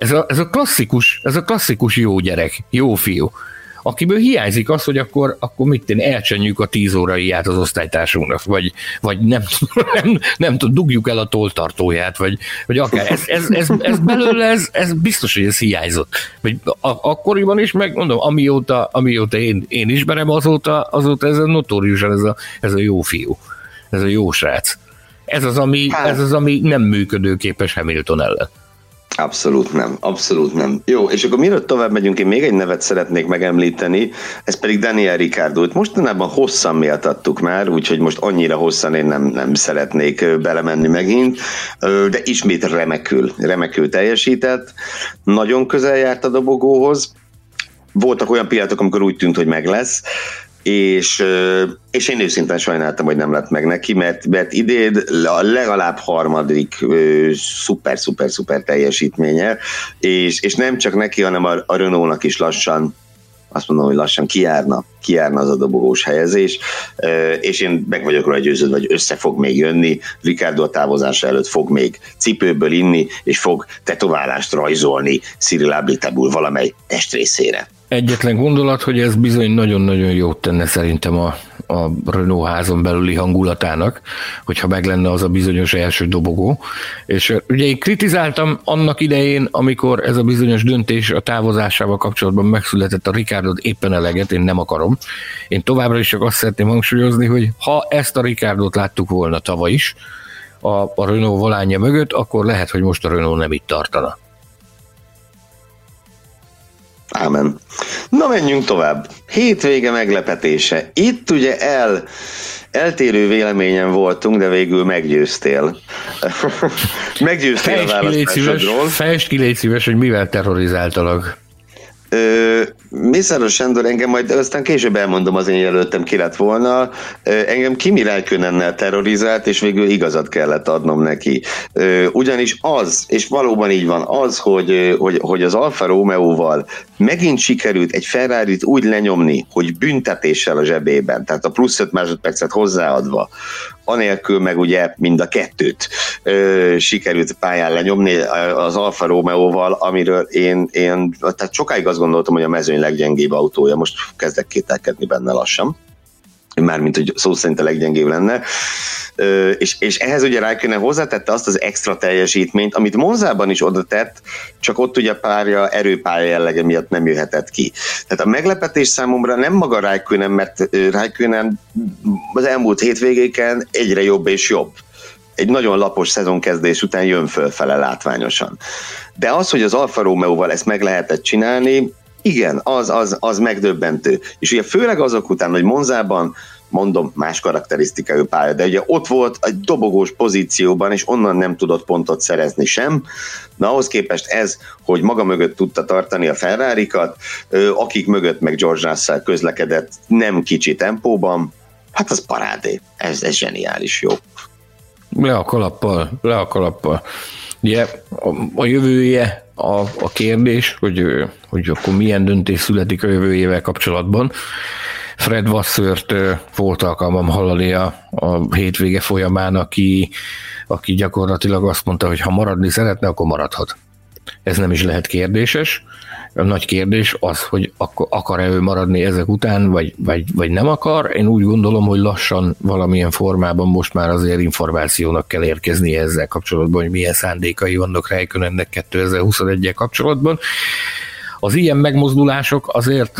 Ez a, ez a klasszikus, ez a klasszikus jó gyerek, jó fiú akiből hiányzik az, hogy akkor, akkor mit tenni, elcsenjük a tíz óraiját az osztálytársunknak, vagy, vagy nem, nem, nem tudom, dugjuk el a toltartóját, vagy, vagy akár. Ez, ez, ez, ez belőle, ez, ez biztos, hogy ez hiányzott. Vagy akkoriban is, meg mondom, amióta, amióta én, én ismerem, azóta, azóta ez a notóriusan ez a, ez a jó fiú, ez a jó srác. Ez az, ami, hát- ez az, ami nem működőképes Hamilton ellen. Abszolút nem, abszolút nem. Jó, és akkor mielőtt tovább megyünk, én még egy nevet szeretnék megemlíteni, ez pedig Daniel Ricardo. Mostanában hosszan méltattuk már, úgyhogy most annyira hosszan én nem, nem szeretnék belemenni megint, de ismét remekül, remekül teljesített. Nagyon közel járt a dobogóhoz, voltak olyan pillanatok, amikor úgy tűnt, hogy meg lesz, és, és én őszintén sajnáltam, hogy nem lett meg neki, mert, mert idén a legalább harmadik szuper-szuper-szuper teljesítménye, és, és nem csak neki, hanem a, a Renault-nak is lassan azt mondom, hogy lassan kiárna, kiárna az a dobogós helyezés, és én meg vagyok rá győződve, hogy össze fog még jönni, Ricardo a távozása előtt fog még cipőből inni, és fog tetoválást rajzolni Cyril Abitebul valamely testrészére. Egyetlen gondolat, hogy ez bizony nagyon-nagyon jót tenne szerintem a, a Renault házon belüli hangulatának, hogyha meg lenne az a bizonyos első dobogó. És ugye én kritizáltam annak idején, amikor ez a bizonyos döntés a távozásával kapcsolatban megszületett a Ricardot éppen eleget, én nem akarom. Én továbbra is csak azt szeretném hangsúlyozni, hogy ha ezt a Ricardot láttuk volna tavaly is, a, a Renault volánja mögött, akkor lehet, hogy most a Renault nem itt tartana. Ámen. Na menjünk tovább. Hétvége meglepetése. Itt ugye el eltérő véleményen voltunk, de végül meggyőztél. meggyőztél fejtsd a választásodról. Fejtsd ki, légy szíves, hogy mivel terrorizáltalak. Mészáros Sándor engem majd aztán később elmondom az én jelöltem ki lett volna, engem Kimi Räikkönennel terrorizált, és végül igazat kellett adnom neki. Ugyanis az, és valóban így van, az, hogy, hogy, hogy az Alfa Romeo-val megint sikerült egy ferrari úgy lenyomni, hogy büntetéssel a zsebében, tehát a plusz 5 másodpercet hozzáadva, anélkül meg ugye mind a kettőt ö, sikerült pályán lenyomni az Alfa Romeo-val, amiről én, én tehát sokáig azt gondoltam, hogy a mezőny leggyengébb autója, most kezdek kételkedni benne lassan mármint, hogy szó szerint a leggyengébb lenne. És, és ehhez ugye Räikkönen hozzátette azt az extra teljesítményt, amit Monzában is oda tett, csak ott ugye párja erőpálya jellege miatt nem jöhetett ki. Tehát a meglepetés számomra nem maga Räikkönen, mert Räikkönen az elmúlt hétvégéken egyre jobb és jobb egy nagyon lapos szezonkezdés után jön fölfele látványosan. De az, hogy az Alfa Romeo-val ezt meg lehetett csinálni, igen, az, az, az megdöbbentő. És ugye főleg azok után, hogy Monzában mondom, más karakterisztikájú pálya, de ugye ott volt egy dobogós pozícióban, és onnan nem tudott pontot szerezni sem. Na ahhoz képest ez, hogy maga mögött tudta tartani a ferrari akik mögött meg George Russell közlekedett nem kicsi tempóban, hát az parádé. Ez, ez zseniális jó. Le a kalappal, le a kalappal. Ugye a, a jövője a, a kérdés, hogy, hogy akkor milyen döntés születik a jövőjével kapcsolatban. Fred Wassert volt alkalmam hallani a, a hétvége folyamán, aki, aki gyakorlatilag azt mondta, hogy ha maradni szeretne, akkor maradhat. Ez nem is lehet kérdéses. Nagy kérdés az, hogy akar-e ő maradni ezek után, vagy, vagy, vagy nem akar. Én úgy gondolom, hogy lassan valamilyen formában most már azért információnak kell érkezni ezzel kapcsolatban, hogy milyen szándékai vannak Räikkönennek 2021-el kapcsolatban az ilyen megmozdulások azért,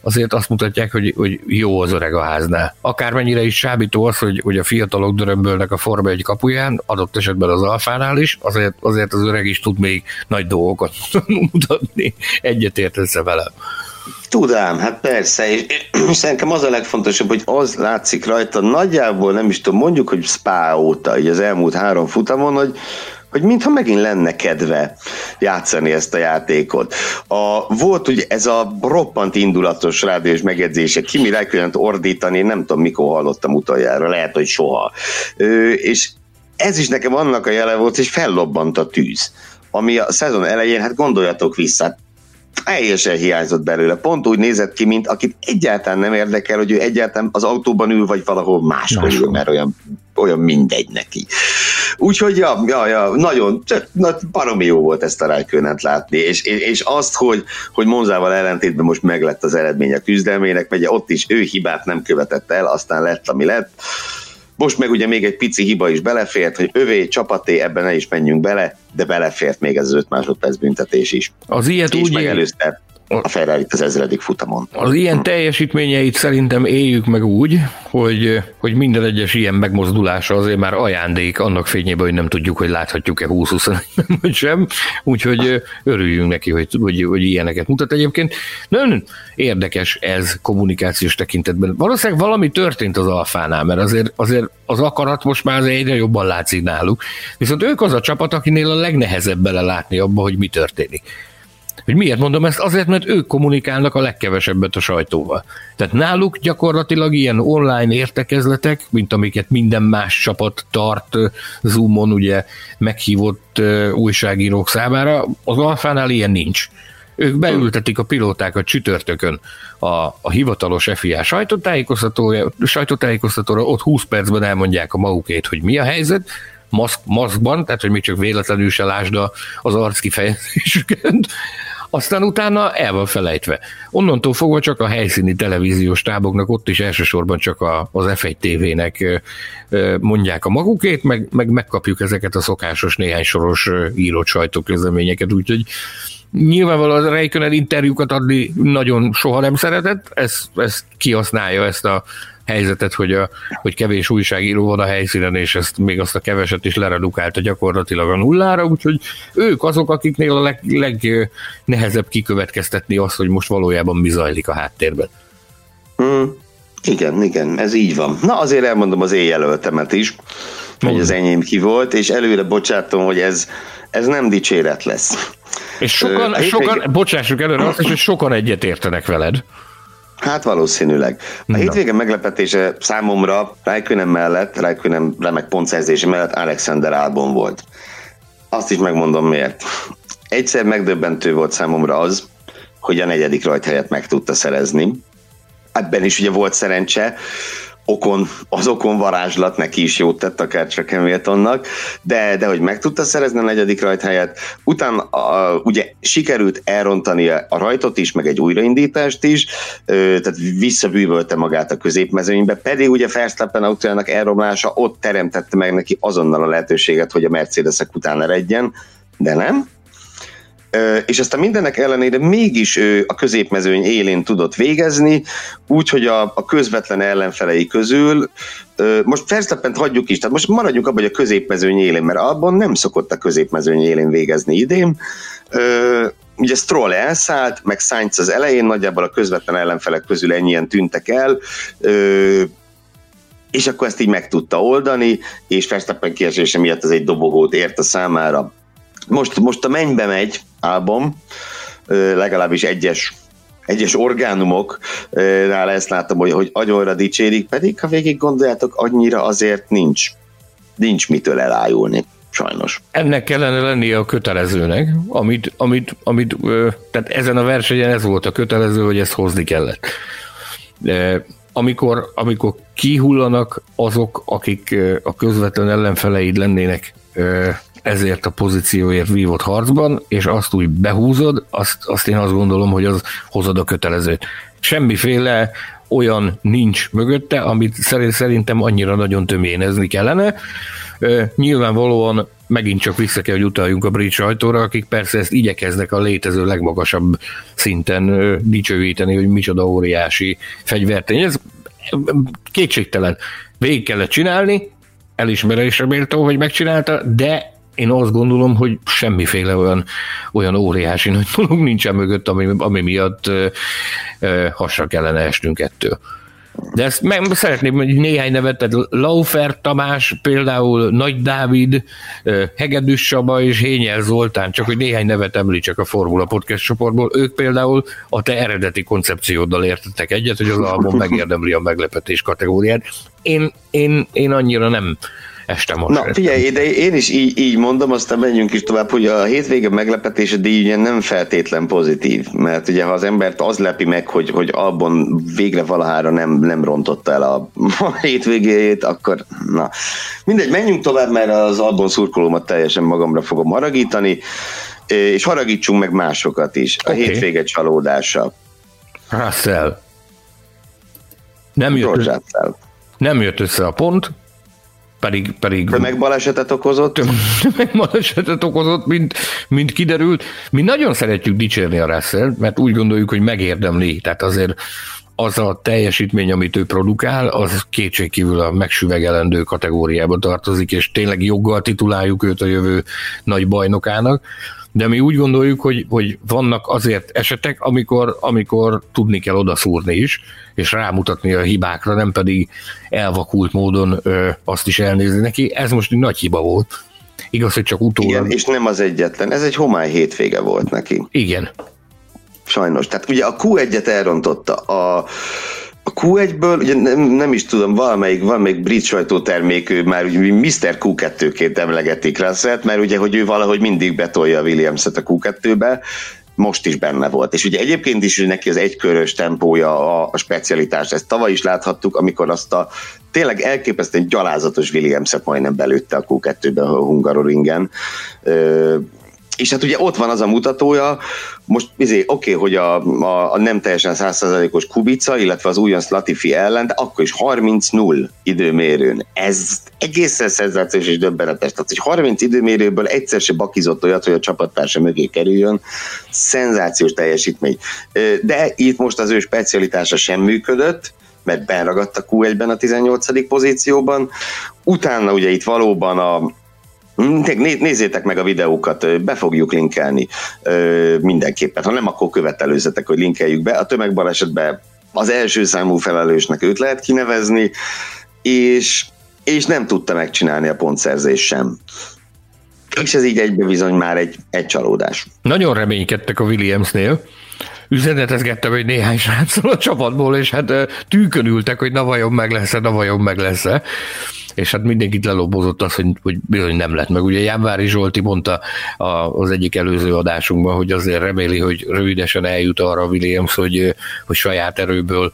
azért azt mutatják, hogy, hogy jó az öreg a háznál. Akármennyire is sábító az, hogy, hogy a fiatalok dörömbölnek a Forma egy kapuján, adott esetben az alfánál is, azért, azért az öreg is tud még nagy dolgokat mutatni. Egyetértesz velem. Tudám, hát persze, és, és szerintem az a legfontosabb, hogy az látszik rajta nagyjából, nem is tudom, mondjuk, hogy Spa óta, így az elmúlt három futamon, hogy, hogy mintha megint lenne kedve játszani ezt a játékot. A, volt ugye ez a roppant indulatos rádiós megjegyzése, Kimi Räikkönent ordítani, nem tudom mikor hallottam utoljára, lehet, hogy soha. Ö, és ez is nekem annak a jele volt, hogy fellobbant a tűz ami a szezon elején, hát gondoljatok vissza, teljesen hiányzott belőle. Pont úgy nézett ki, mint akit egyáltalán nem érdekel, hogy ő egyáltalán az autóban ül, vagy valahol máshol ül, mert olyan, olyan mindegy neki. Úgyhogy ja, ja, ja nagyon, na, baromi jó volt ezt a Rijkönent látni, és, és azt, hogy, hogy Monzával ellentétben most meglett az eredmény a küzdelmének, mert ott is ő hibát nem követett el, aztán lett, ami lett. Most meg ugye még egy pici hiba is belefért, hogy övé, csapaté, ebben ne is menjünk bele, de belefért még ez az öt másodperc büntetés is. Az ilyet és úgy megelőzte a ferrari az ezredik futamon. Az ilyen teljesítményeit szerintem éljük meg úgy, hogy, hogy minden egyes ilyen megmozdulása azért már ajándék annak fényében, hogy nem tudjuk, hogy láthatjuk-e 20 21 vagy sem, úgyhogy örüljünk neki, hogy, hogy, hogy ilyeneket mutat egyébként. Nagyon érdekes ez kommunikációs tekintetben. Valószínűleg valami történt az alfánál, mert azért, azért az akarat most már azért egyre jobban látszik náluk. Viszont ők az a csapat, akinél a legnehezebb belelátni abba, hogy mi történik. Hogy miért mondom ezt? Azért, mert ők kommunikálnak a legkevesebbet a sajtóval. Tehát náluk gyakorlatilag ilyen online értekezletek, mint amiket minden más csapat tart Zoomon, ugye meghívott újságírók számára, az Alfánál ilyen nincs. Ők beültetik a pilótákat csütörtökön a, a hivatalos FIA sajtótájékoztatóra, sajtótájékoztatóra, ott 20 percben elmondják a magukét, hogy mi a helyzet, maszk, maszkban, tehát hogy még csak véletlenül se lásd az arc kifejezésüket, aztán utána el van felejtve. Onnantól fogva csak a helyszíni televíziós táboknak, ott is elsősorban csak a, az F1 TV-nek mondják a magukét, meg, meg megkapjuk ezeket a szokásos néhány soros írott sajtóközleményeket, úgyhogy nyilvánvalóan a Reikönen interjúkat adni nagyon soha nem szeretett, ezt, ezt kihasználja ezt a helyzetet, hogy, a, hogy kevés újságíró van a helyszínen, és ezt még azt a keveset is leredukálta gyakorlatilag a nullára, úgyhogy ők azok, akiknél a leg, legnehezebb kikövetkeztetni azt, hogy most valójában mi zajlik a háttérben. Mm, igen, igen, ez így van. Na azért elmondom az éjjelöltemet is, hogy az enyém ki volt, és előre bocsátom, hogy ez, ez nem dicséret lesz. És sokan, Ö, sokan hétvég... bocsássuk előre azt is, hogy sokan egyet értenek veled. Hát valószínűleg. A Na. hétvége meglepetése számomra Rijkönen mellett, Rijkönen remek pontszerzése mellett Alexander Albon volt. Azt is megmondom miért. Egyszer megdöbbentő volt számomra az, hogy a negyedik rajt helyet meg tudta szerezni. Ebben is ugye volt szerencse, okon, az okon varázslat neki is jót tett, akár csak Hamiltonnak, de, de hogy meg tudta szerezni a negyedik rajthelyet, utána a, ugye sikerült elrontani a rajtot is, meg egy újraindítást is, ö, tehát visszabűvölte magát a középmezőnybe, pedig ugye Verstappen autójának elromlása ott teremtette meg neki azonnal a lehetőséget, hogy a Mercedesek után eredjen, de nem, és aztán mindennek ellenére mégis ő a középmezőny élén tudott végezni, úgyhogy a, a közvetlen ellenfelei közül, most verstappen hagyjuk is, tehát most maradjunk abban, hogy a középmezőny élén, mert abban nem szokott a középmezőny élén végezni idén, ugye Stroll elszállt, meg Sainz az elején, nagyjából a közvetlen ellenfelek közül ennyien tűntek el, és akkor ezt így meg tudta oldani, és Verstappen kiesése miatt ez egy dobogót ért a számára. Most, most a mennybe megy, album, legalábbis egyes egyes orgánumoknál ezt látom, hogy, hogy agyonra dicsérik, pedig ha végig gondoljátok, annyira azért nincs, nincs mitől elájulni sajnos. Ennek kellene lennie a kötelezőnek, amit, amit, amit tehát ezen a versenyen ez volt a kötelező, hogy ezt hozni kellett. De amikor, amikor kihullanak azok, akik a közvetlen ellenfeleid lennének ezért a pozícióért vívott harcban, és azt úgy behúzod, azt, azt én azt gondolom, hogy az hozod a kötelezőt. Semmiféle olyan nincs mögötte, amit szerintem annyira nagyon töménezni kellene. Nyilvánvalóan megint csak vissza kell, hogy utaljunk a brit sajtóra, akik persze ezt igyekeznek a létező legmagasabb szinten dicsőíteni, hogy micsoda óriási fegyvertény. Ez kétségtelen. Végig kellett csinálni, elismerésre méltó, hogy megcsinálta, de én azt gondolom, hogy semmiféle olyan, olyan óriási nagy dolog nincsen mögött, ami, ami miatt ö, ö, hasra kellene esnünk ettől. De ezt meg szeretném néhány nevet, tehát Laufer Tamás, például Nagy Dávid, Hegedűs Saba és Hényel Zoltán, csak hogy néhány nevet említsek a Formula Podcast csoportból, ők például a te eredeti koncepcióddal értettek egyet, hogy az album megérdemli a meglepetés kategóriát. Én, én, én annyira nem, este most. Na figyelj, de én is így, így mondom, aztán menjünk is tovább, hogy a hétvége meglepetése díj ugye nem feltétlen pozitív, mert ugye ha az embert az lepi meg, hogy, hogy abban végre valahára nem, nem rontotta el a, a hétvégéjét, akkor na. Mindegy, menjünk tovább, mert az albon szurkolómat teljesen magamra fogom haragítani, és haragítsunk meg másokat is. A okay. hétvége csalódása. Russell. Nem jött, nem jött össze a pont, pedig... pedig Tömegbalesetet okozott? Tömegbalesetet okozott, mint, mint kiderült. Mi nagyon szeretjük dicsérni a Russell, mert úgy gondoljuk, hogy megérdemli. Tehát azért az a teljesítmény, amit ő produkál, az kétségkívül a megsüvegelendő kategóriába tartozik, és tényleg joggal tituláljuk őt a jövő nagy bajnokának de mi úgy gondoljuk, hogy, hogy vannak azért esetek, amikor, amikor tudni kell odaszúrni is, és rámutatni a hibákra, nem pedig elvakult módon ö, azt is elnézni neki. Ez most egy nagy hiba volt. Igaz, hogy csak utólag. Igen, és nem az egyetlen. Ez egy homály hétvége volt neki. Igen. Sajnos. Tehát ugye a Q1-et elrontotta. A, a Q1-ből, ugye nem, nem is tudom, valamelyik, valamelyik brit sajtótermék, már ugye Mr. Q2-ként emlegetik Russell, mert ugye, hogy ő valahogy mindig betolja a Williams-et a Q2-be, most is benne volt. És ugye egyébként is neki az egykörös tempója a, a specialitás. Ezt tavaly is láthattuk, amikor azt a tényleg elképesztően gyalázatos Williams-et majdnem belőtte a Q2-be a Hungaroringen és hát ugye ott van az a mutatója, most izé, oké, okay, hogy a, a, a nem teljesen százszerzalékos Kubica, illetve az újonc Latifi ellen, de akkor is 30-0 időmérőn. Ez egészen szenzációs és döbbenetes. Tehát, hogy 30 időmérőből egyszer se bakizott olyat, hogy a csapattársa mögé kerüljön, szenzációs teljesítmény. De itt most az ő specialitása sem működött, mert benragadt a Q1-ben a 18. pozícióban. Utána ugye itt valóban a, Nézzétek meg a videókat, be fogjuk linkelni mindenképpen. Ha nem, akkor követelőzetek, hogy linkeljük be. A tömegbalesetben az első számú felelősnek őt lehet kinevezni, és, és nem tudta megcsinálni a pontszerzés sem. És ez így egybe bizony már egy, egy csalódás. Nagyon reménykedtek a Williamsnél, üzenetezgettem, hogy néhány sráccal a csapatból, és hát tűkön ültek, hogy na vajon meg lesz-e, na vajon meg lesz-e és hát mindenkit lelobozott az, hogy, hogy bizony nem lett meg. Ugye Jánvári Zsolti mondta az egyik előző adásunkban, hogy azért reméli, hogy rövidesen eljut arra a Williams, hogy, hogy saját erőből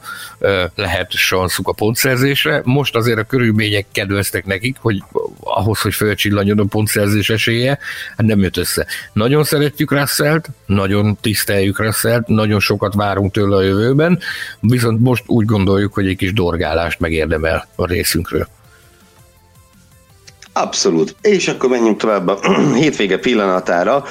lehet sanszuk a pontszerzésre. Most azért a körülmények kedveztek nekik, hogy ahhoz, hogy fölcsillanjon a pontszerzés esélye, hát nem jött össze. Nagyon szeretjük Russellt, nagyon tiszteljük Russellt, nagyon sokat várunk tőle a jövőben, viszont most úgy gondoljuk, hogy egy kis dorgálást megérdemel a részünkről. Abszolút. És akkor menjünk tovább a hétvége pillanatára,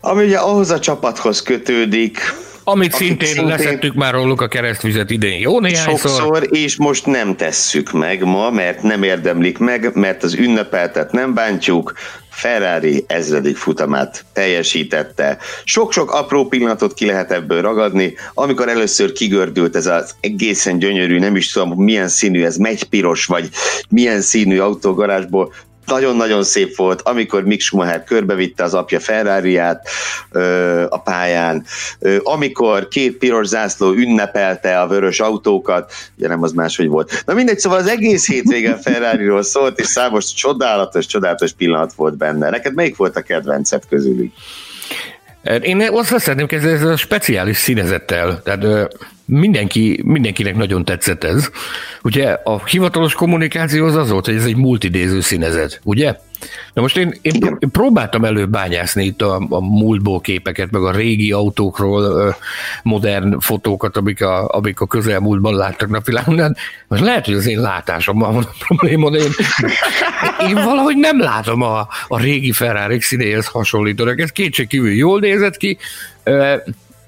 ami ugye ahhoz a csapathoz kötődik, amit szintén, szintén leszettük már róluk a keresztvizet idén jó néhányszor. Sokszor, és most nem tesszük meg ma, mert nem érdemlik meg, mert az ünnepeltet nem bántjuk, Ferrari ezredik futamát teljesítette. Sok-sok apró pillanatot ki lehet ebből ragadni, amikor először kigördült ez az egészen gyönyörű, nem is tudom milyen színű, ez piros, vagy milyen színű autógarázsból nagyon-nagyon szép volt, amikor Mick Schumacher körbevitte az apja ferrari a pályán, amikor két piros zászló ünnepelte a vörös autókat, ugye nem az máshogy volt. Na mindegy, szóval az egész hétvégen Ferrari-ról szólt, és számos csodálatos, csodálatos pillanat volt benne. Neked melyik volt a kedvenced közülük? Én azt szeretném kezdeni, ez a speciális színezettel. Tehát mindenki, mindenkinek nagyon tetszett ez. Ugye a hivatalos kommunikáció az az volt, hogy ez egy multidéző színezet, ugye? Na most én, én, én próbáltam előbb bányászni itt a, a múltból képeket, meg a régi autókról modern fotókat, amik a, amik a közelmúltban láttak napvilágon, de most lehet, hogy az én látásommal van a probléma, de én, én valahogy nem látom a, a régi Ferrari színéhez hasonlítónak. Ez kétségkívül jól nézett ki,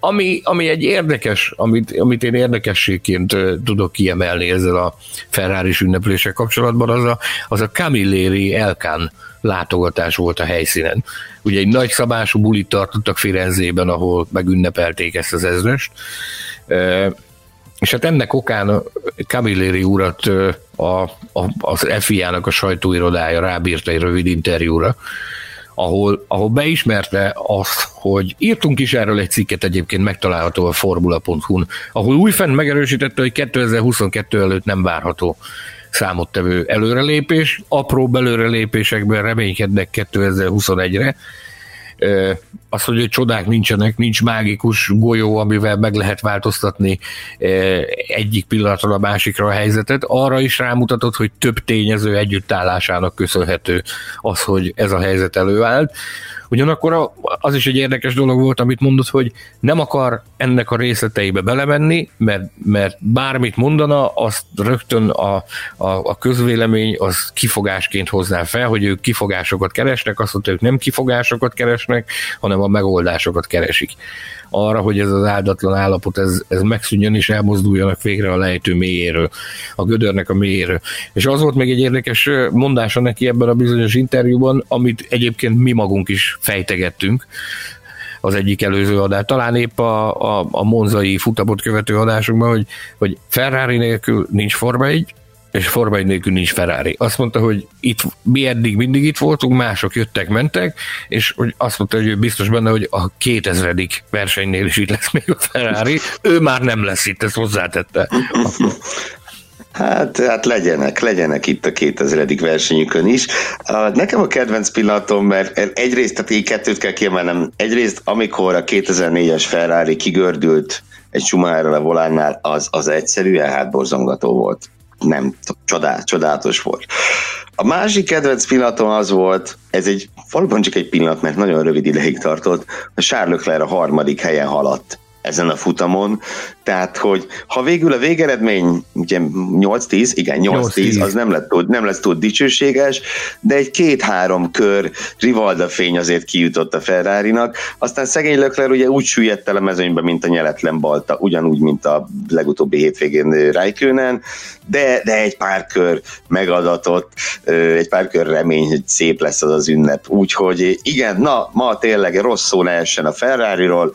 ami, ami egy érdekes, amit, amit én érdekességként tudok kiemelni ezzel a ferrari ünneplések kapcsolatban, az a, az a Camilleri Elkán látogatás volt a helyszínen. Ugye egy nagy szabású bulit tartottak Firenzében, ahol megünnepelték ezt az ezrest, és hát ennek okán Camilleri urat a, a, az FIA-nak a sajtóirodája rábírta egy rövid interjúra, ahol, ahol beismerte azt, hogy írtunk is erről egy cikket egyébként megtalálható a formula.hu-n, ahol újfent megerősítette, hogy 2022 előtt nem várható számottevő előrelépés, apró belőrelépésekben reménykednek 2021-re, az, hogy csodák nincsenek, nincs mágikus golyó, amivel meg lehet változtatni egyik pillanatról a másikra a helyzetet, arra is rámutatott, hogy több tényező együttállásának köszönhető az, hogy ez a helyzet előállt. Ugyanakkor az is egy érdekes dolog volt, amit mondott, hogy nem akar ennek a részleteibe belemenni, mert, mert bármit mondana, azt rögtön a, a, a közvélemény az kifogásként hozná fel, hogy ők kifogásokat keresnek, azt mondta, ők nem kifogásokat keresnek, hanem a megoldásokat keresik arra, hogy ez az áldatlan állapot ez, ez megszűnjön és elmozduljanak végre a lejtő mélyéről, a gödörnek a mélyéről. És az volt még egy érdekes mondása neki ebben a bizonyos interjúban, amit egyébként mi magunk is fejtegettünk, az egyik előző adás, talán épp a, a, a monzai futamot követő adásunkban, hogy, hogy Ferrari nélkül nincs Forma 1, és Forma 1 nélkül nincs Ferrari. Azt mondta, hogy itt mi eddig mindig itt voltunk, mások jöttek, mentek, és hogy azt mondta, hogy ő biztos benne, hogy a 2000. versenynél is itt lesz még a Ferrari. Ő már nem lesz itt, ezt hozzátette. Hát, hát legyenek, legyenek itt a 2000. versenyükön is. Nekem a kedvenc pillanatom, mert egyrészt, tehát így kettőt kell kiemelnem, egyrészt amikor a 2004-es Ferrari kigördült egy Schumacherrel a volánnál, az, az egyszerűen hát borzongató volt nem, csodál, csodálatos volt. A másik kedvenc pillanatom az volt, ez egy valóban csak egy pillanat, mert nagyon rövid ideig tartott, a Charles Leclerc a harmadik helyen haladt ezen a futamon, tehát, hogy ha végül a végeredmény ugye 8-10, igen, 8-10, az nem, lett, nem lesz túl dicsőséges, de egy két-három kör Rivalda fény azért kijutott a Ferrari-nak, aztán szegény Lökler ugye úgy süllyedt el a mezőnybe, mint a nyeletlen balta, ugyanúgy, mint a legutóbbi hétvégén Raikkonen, de, de egy pár kör megadatott, egy pár kör remény, hogy szép lesz az az ünnep. Úgyhogy igen, na, ma tényleg rossz szó ne essen a Ferrari-ról,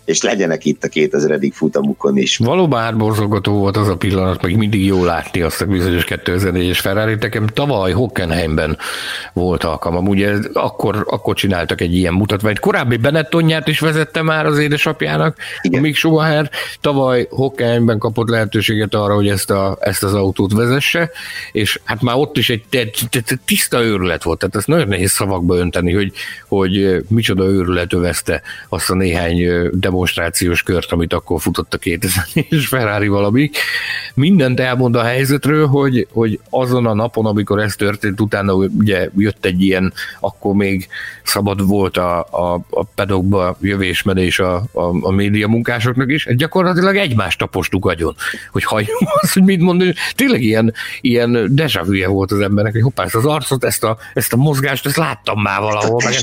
és legyenek itt a 2000. futamukon is. Valóban átborzolgató volt az a pillanat, meg mindig jó látni azt a bizonyos 2004-es Ferrari. Nekem tavaly Hockenheimben volt alkalmam. Ugye akkor, akkor csináltak egy ilyen mutatványt. Korábbi Benettonját is vezette már az édesapjának, Igen. Mick Schumacher. Tavaly Hockenheimben kapott lehetőséget arra, hogy ezt, a, ezt az autót vezesse, és hát már ott is egy tiszta őrület volt. Tehát ezt nagyon nehéz szavakba önteni, hogy, hogy micsoda őrület övezte azt a néhány demonstrációs kört, amit akkor futott a 2000 és Ferrari valami. Mindent elmond a helyzetről, hogy, hogy azon a napon, amikor ez történt, utána ugye jött egy ilyen, akkor még szabad volt a, a, a pedokba jövésmenés a, a, a média munkásoknak is, gyakorlatilag egymást tapostuk agyon, hogy halljunk azt, hogy mit mondani. Tényleg ilyen, ilyen deja volt az embernek, hogy hoppá, ezt az arcot, ezt a, ezt a mozgást, ezt láttam már valahol. Meg,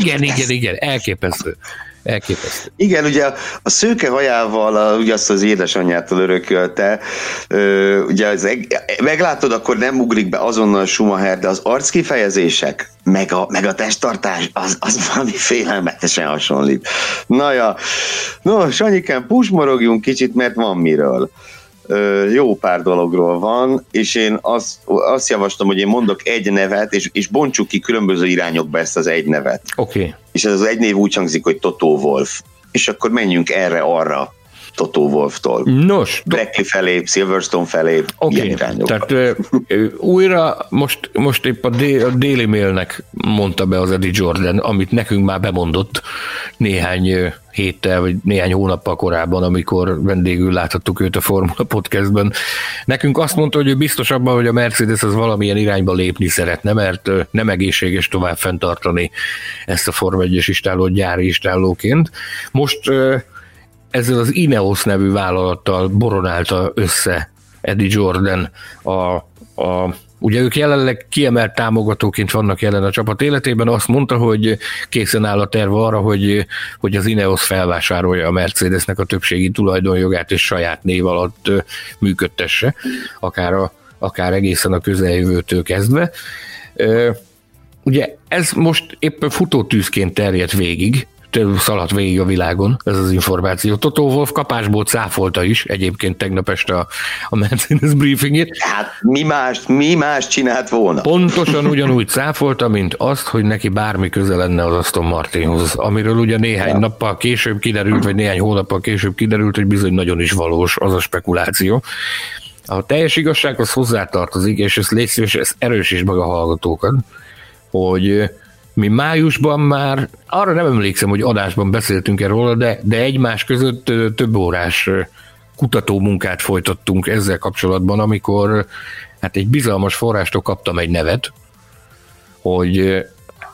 igen, igen, igen, elképesztő. Elképesztő. Igen, ugye a szőke hajával a, ugye azt az édesanyjától örökölte, ugye az, meglátod, akkor nem ugrik be azonnal Schumacher, de az arckifejezések, meg a, meg a testtartás, az, az valami félelmetesen hasonlít. Na ja, no, Sanyikán, pusmorogjunk kicsit, mert van miről jó pár dologról van, és én azt, azt javaslom, hogy én mondok egy nevet, és, és bontsuk ki különböző irányokba ezt az egy nevet. Oké. Okay. És ez az egy név úgy hangzik, hogy Totó Wolf. És akkor menjünk erre-arra. Toto Wolftól. Nos. Brackley felé, Silverstone felé, okay. Tehát ö, újra most, most épp a, a Daily Mailnek mondta be az Eddie Jordan, amit nekünk már bemondott néhány héttel, vagy néhány hónappal korábban, amikor vendégül láthattuk őt a Formula Podcastben. Nekünk azt mondta, hogy ő biztos abban, hogy a Mercedes az valamilyen irányba lépni szeretne, mert nem egészséges tovább fenntartani ezt a Form 1-es istállót gyári istállóként. Most ezzel az Ineos nevű vállalattal boronálta össze Eddie Jordan a, a Ugye ők jelenleg kiemelt támogatóként vannak jelen a csapat életében, azt mondta, hogy készen áll a terv arra, hogy, hogy az Ineos felvásárolja a Mercedesnek a többségi tulajdonjogát és saját név alatt működtesse, akár, a, akár egészen a közeljövőtől kezdve. Ugye ez most éppen futótűzként terjedt végig, szaladt végig a világon ez az információ. Totó Wolf kapásból cáfolta is egyébként tegnap este a, a Mercedes briefingét. Hát mi más, mi más csinált volna? Pontosan ugyanúgy cáfolta, mint azt, hogy neki bármi köze lenne az Aston Martinhoz, amiről ugye néhány ja. nappal később kiderült, vagy néhány hónappal később kiderült, hogy bizony nagyon is valós az a spekuláció. A teljes igazság az hozzátartozik, és ezt légy szíves, ezt erősíts meg a hallgatókat, hogy mi májusban már, arra nem emlékszem, hogy adásban beszéltünk erről, de, de egymás között több órás kutató munkát folytattunk ezzel kapcsolatban, amikor hát egy bizalmas forrástól kaptam egy nevet, hogy,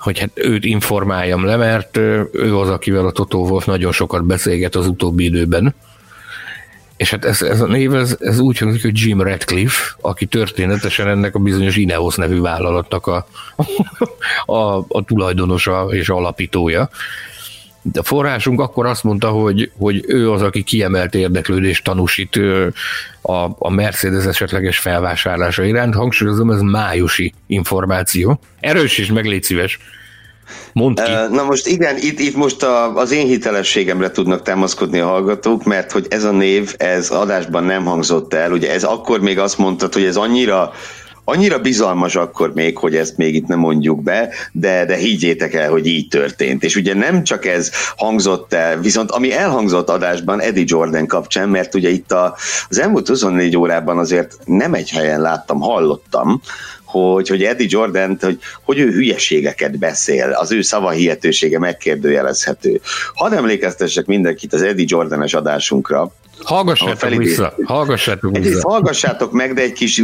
hogy hát őt informáljam le, mert ő az, akivel a Totó Wolf nagyon sokat beszélget az utóbbi időben, és hát ez, ez a név, ez, ez úgy hangzik, hogy Jim Radcliffe, aki történetesen ennek a bizonyos Ineos nevű vállalatnak a, a, a tulajdonosa és alapítója. De a forrásunk akkor azt mondta, hogy, hogy ő az, aki kiemelt érdeklődést tanúsít a, a Mercedes esetleges felvásárlása iránt. Hangsúlyozom, ez májusi információ. Erős is, meg légy szíves. Mondd ki. Na most igen, itt, itt most a, az én hitelességemre tudnak támaszkodni a hallgatók, mert hogy ez a név, ez adásban nem hangzott el, ugye ez akkor még azt mondtad, hogy ez annyira annyira bizalmas akkor még, hogy ezt még itt nem mondjuk be, de, de higgyétek el, hogy így történt. És ugye nem csak ez hangzott el, viszont ami elhangzott adásban Eddie Jordan kapcsán, mert ugye itt a, az elmúlt 24 órában azért nem egy helyen láttam, hallottam, hogy, hogy Eddie Jordan, hogy, hogy ő hülyeségeket beszél, az ő szavahihetősége megkérdőjelezhető. Hadd emlékeztessek mindenkit az Eddie Jordanes adásunkra, Hallgassátok vissza, hallgassátok vissza. Egyrészt hallgassátok meg, de egy kis,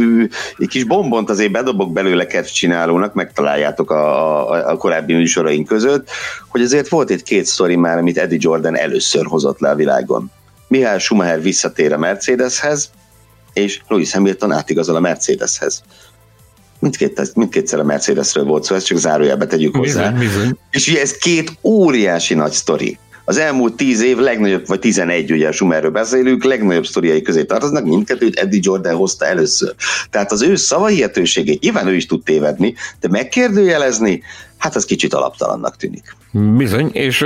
egy kis bombont azért bedobok belőle csinálónak, megtaláljátok a, a, a korábbi műsoraink között, hogy azért volt egy két sztori már, amit Eddie Jordan először hozott le a világon. Mihály Schumacher visszatér a Mercedeshez, és Louis Hamilton átigazol a Mercedeshez mindkét, mindkétszer a Mercedesről volt szó, ezt csak zárójelbe tegyük hozzá. Bizony, bizony. És ugye ez két óriási nagy sztori. Az elmúlt tíz év legnagyobb, vagy tizenegy, ugye a Schumerről beszélünk, legnagyobb sztoriai közé tartoznak, mindkettőt Eddie Jordan hozta először. Tehát az ő szavahihetőségét nyilván ő is tud tévedni, de megkérdőjelezni, hát az kicsit alaptalannak tűnik. Bizony, és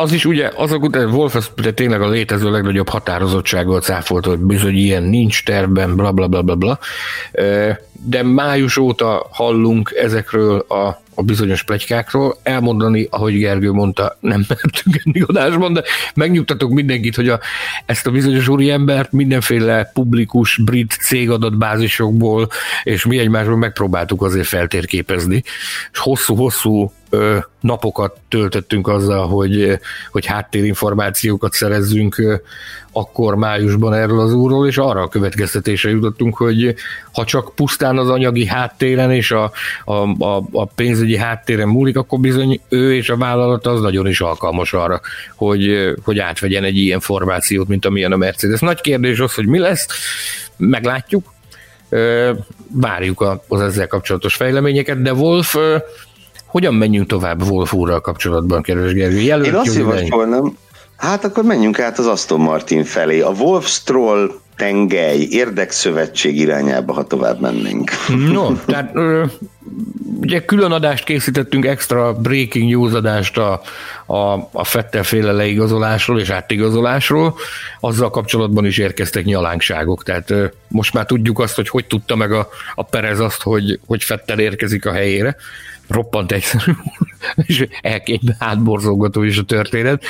az is ugye, azok után Wolf az ugye tényleg a létező legnagyobb határozottsággal cáfolt, hogy bizony ilyen nincs tervben, bla bla bla bla bla. De május óta hallunk ezekről a a bizonyos plegykákról, elmondani, ahogy Gergő mondta, nem mertünk enni adásban, de megnyugtatok mindenkit, hogy a, ezt a bizonyos úri embert mindenféle publikus brit cégadatbázisokból és mi egymásból megpróbáltuk azért feltérképezni, és hosszú-hosszú napokat töltöttünk azzal, hogy, hogy háttérinformációkat szerezzünk akkor májusban erről az úrról, és arra a következtetésre jutottunk, hogy ha csak pusztán az anyagi háttéren és a, a, a, a pénzügyi háttéren múlik, akkor bizony ő és a vállalat az nagyon is alkalmas arra, hogy, hogy átvegyen egy ilyen formációt, mint amilyen a Mercedes. Nagy kérdés az, hogy mi lesz, meglátjuk, várjuk az ezzel kapcsolatos fejleményeket, de Wolf hogyan menjünk tovább Wolf úrral kapcsolatban, kedves Gergő? Én azt javasolnám, hát akkor menjünk át az Aston Martin felé. A Wolf Stroll tengely, érdekszövetség irányába, ha tovább mennénk. No, tehát ö, ugye külön adást készítettünk, extra breaking news adást a, a, a Fettel féle leigazolásról és átigazolásról, azzal kapcsolatban is érkeztek nyalánkságok, tehát ö, most már tudjuk azt, hogy hogy tudta meg a, a Perez azt, hogy, hogy Fettel érkezik a helyére, roppant egyszerű, és egybe átborzolgató is a történet.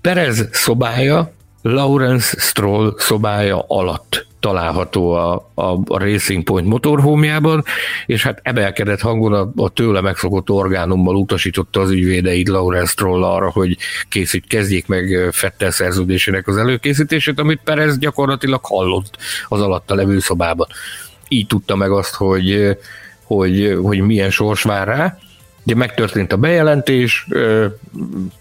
Perez szobája Lawrence Stroll szobája alatt található a, a, a Racing Point motorhómjában, és hát ebelkedett hangon a, a tőle megszokott orgánummal utasította az ügyvédeit Lawrence Stroll arra, hogy készít, kezdjék meg Fettel szerződésének az előkészítését, amit Perez gyakorlatilag hallott az alatta levő szobában. Így tudta meg azt, hogy, hogy, hogy milyen sors vár rá, Ugye megtörtént a bejelentés,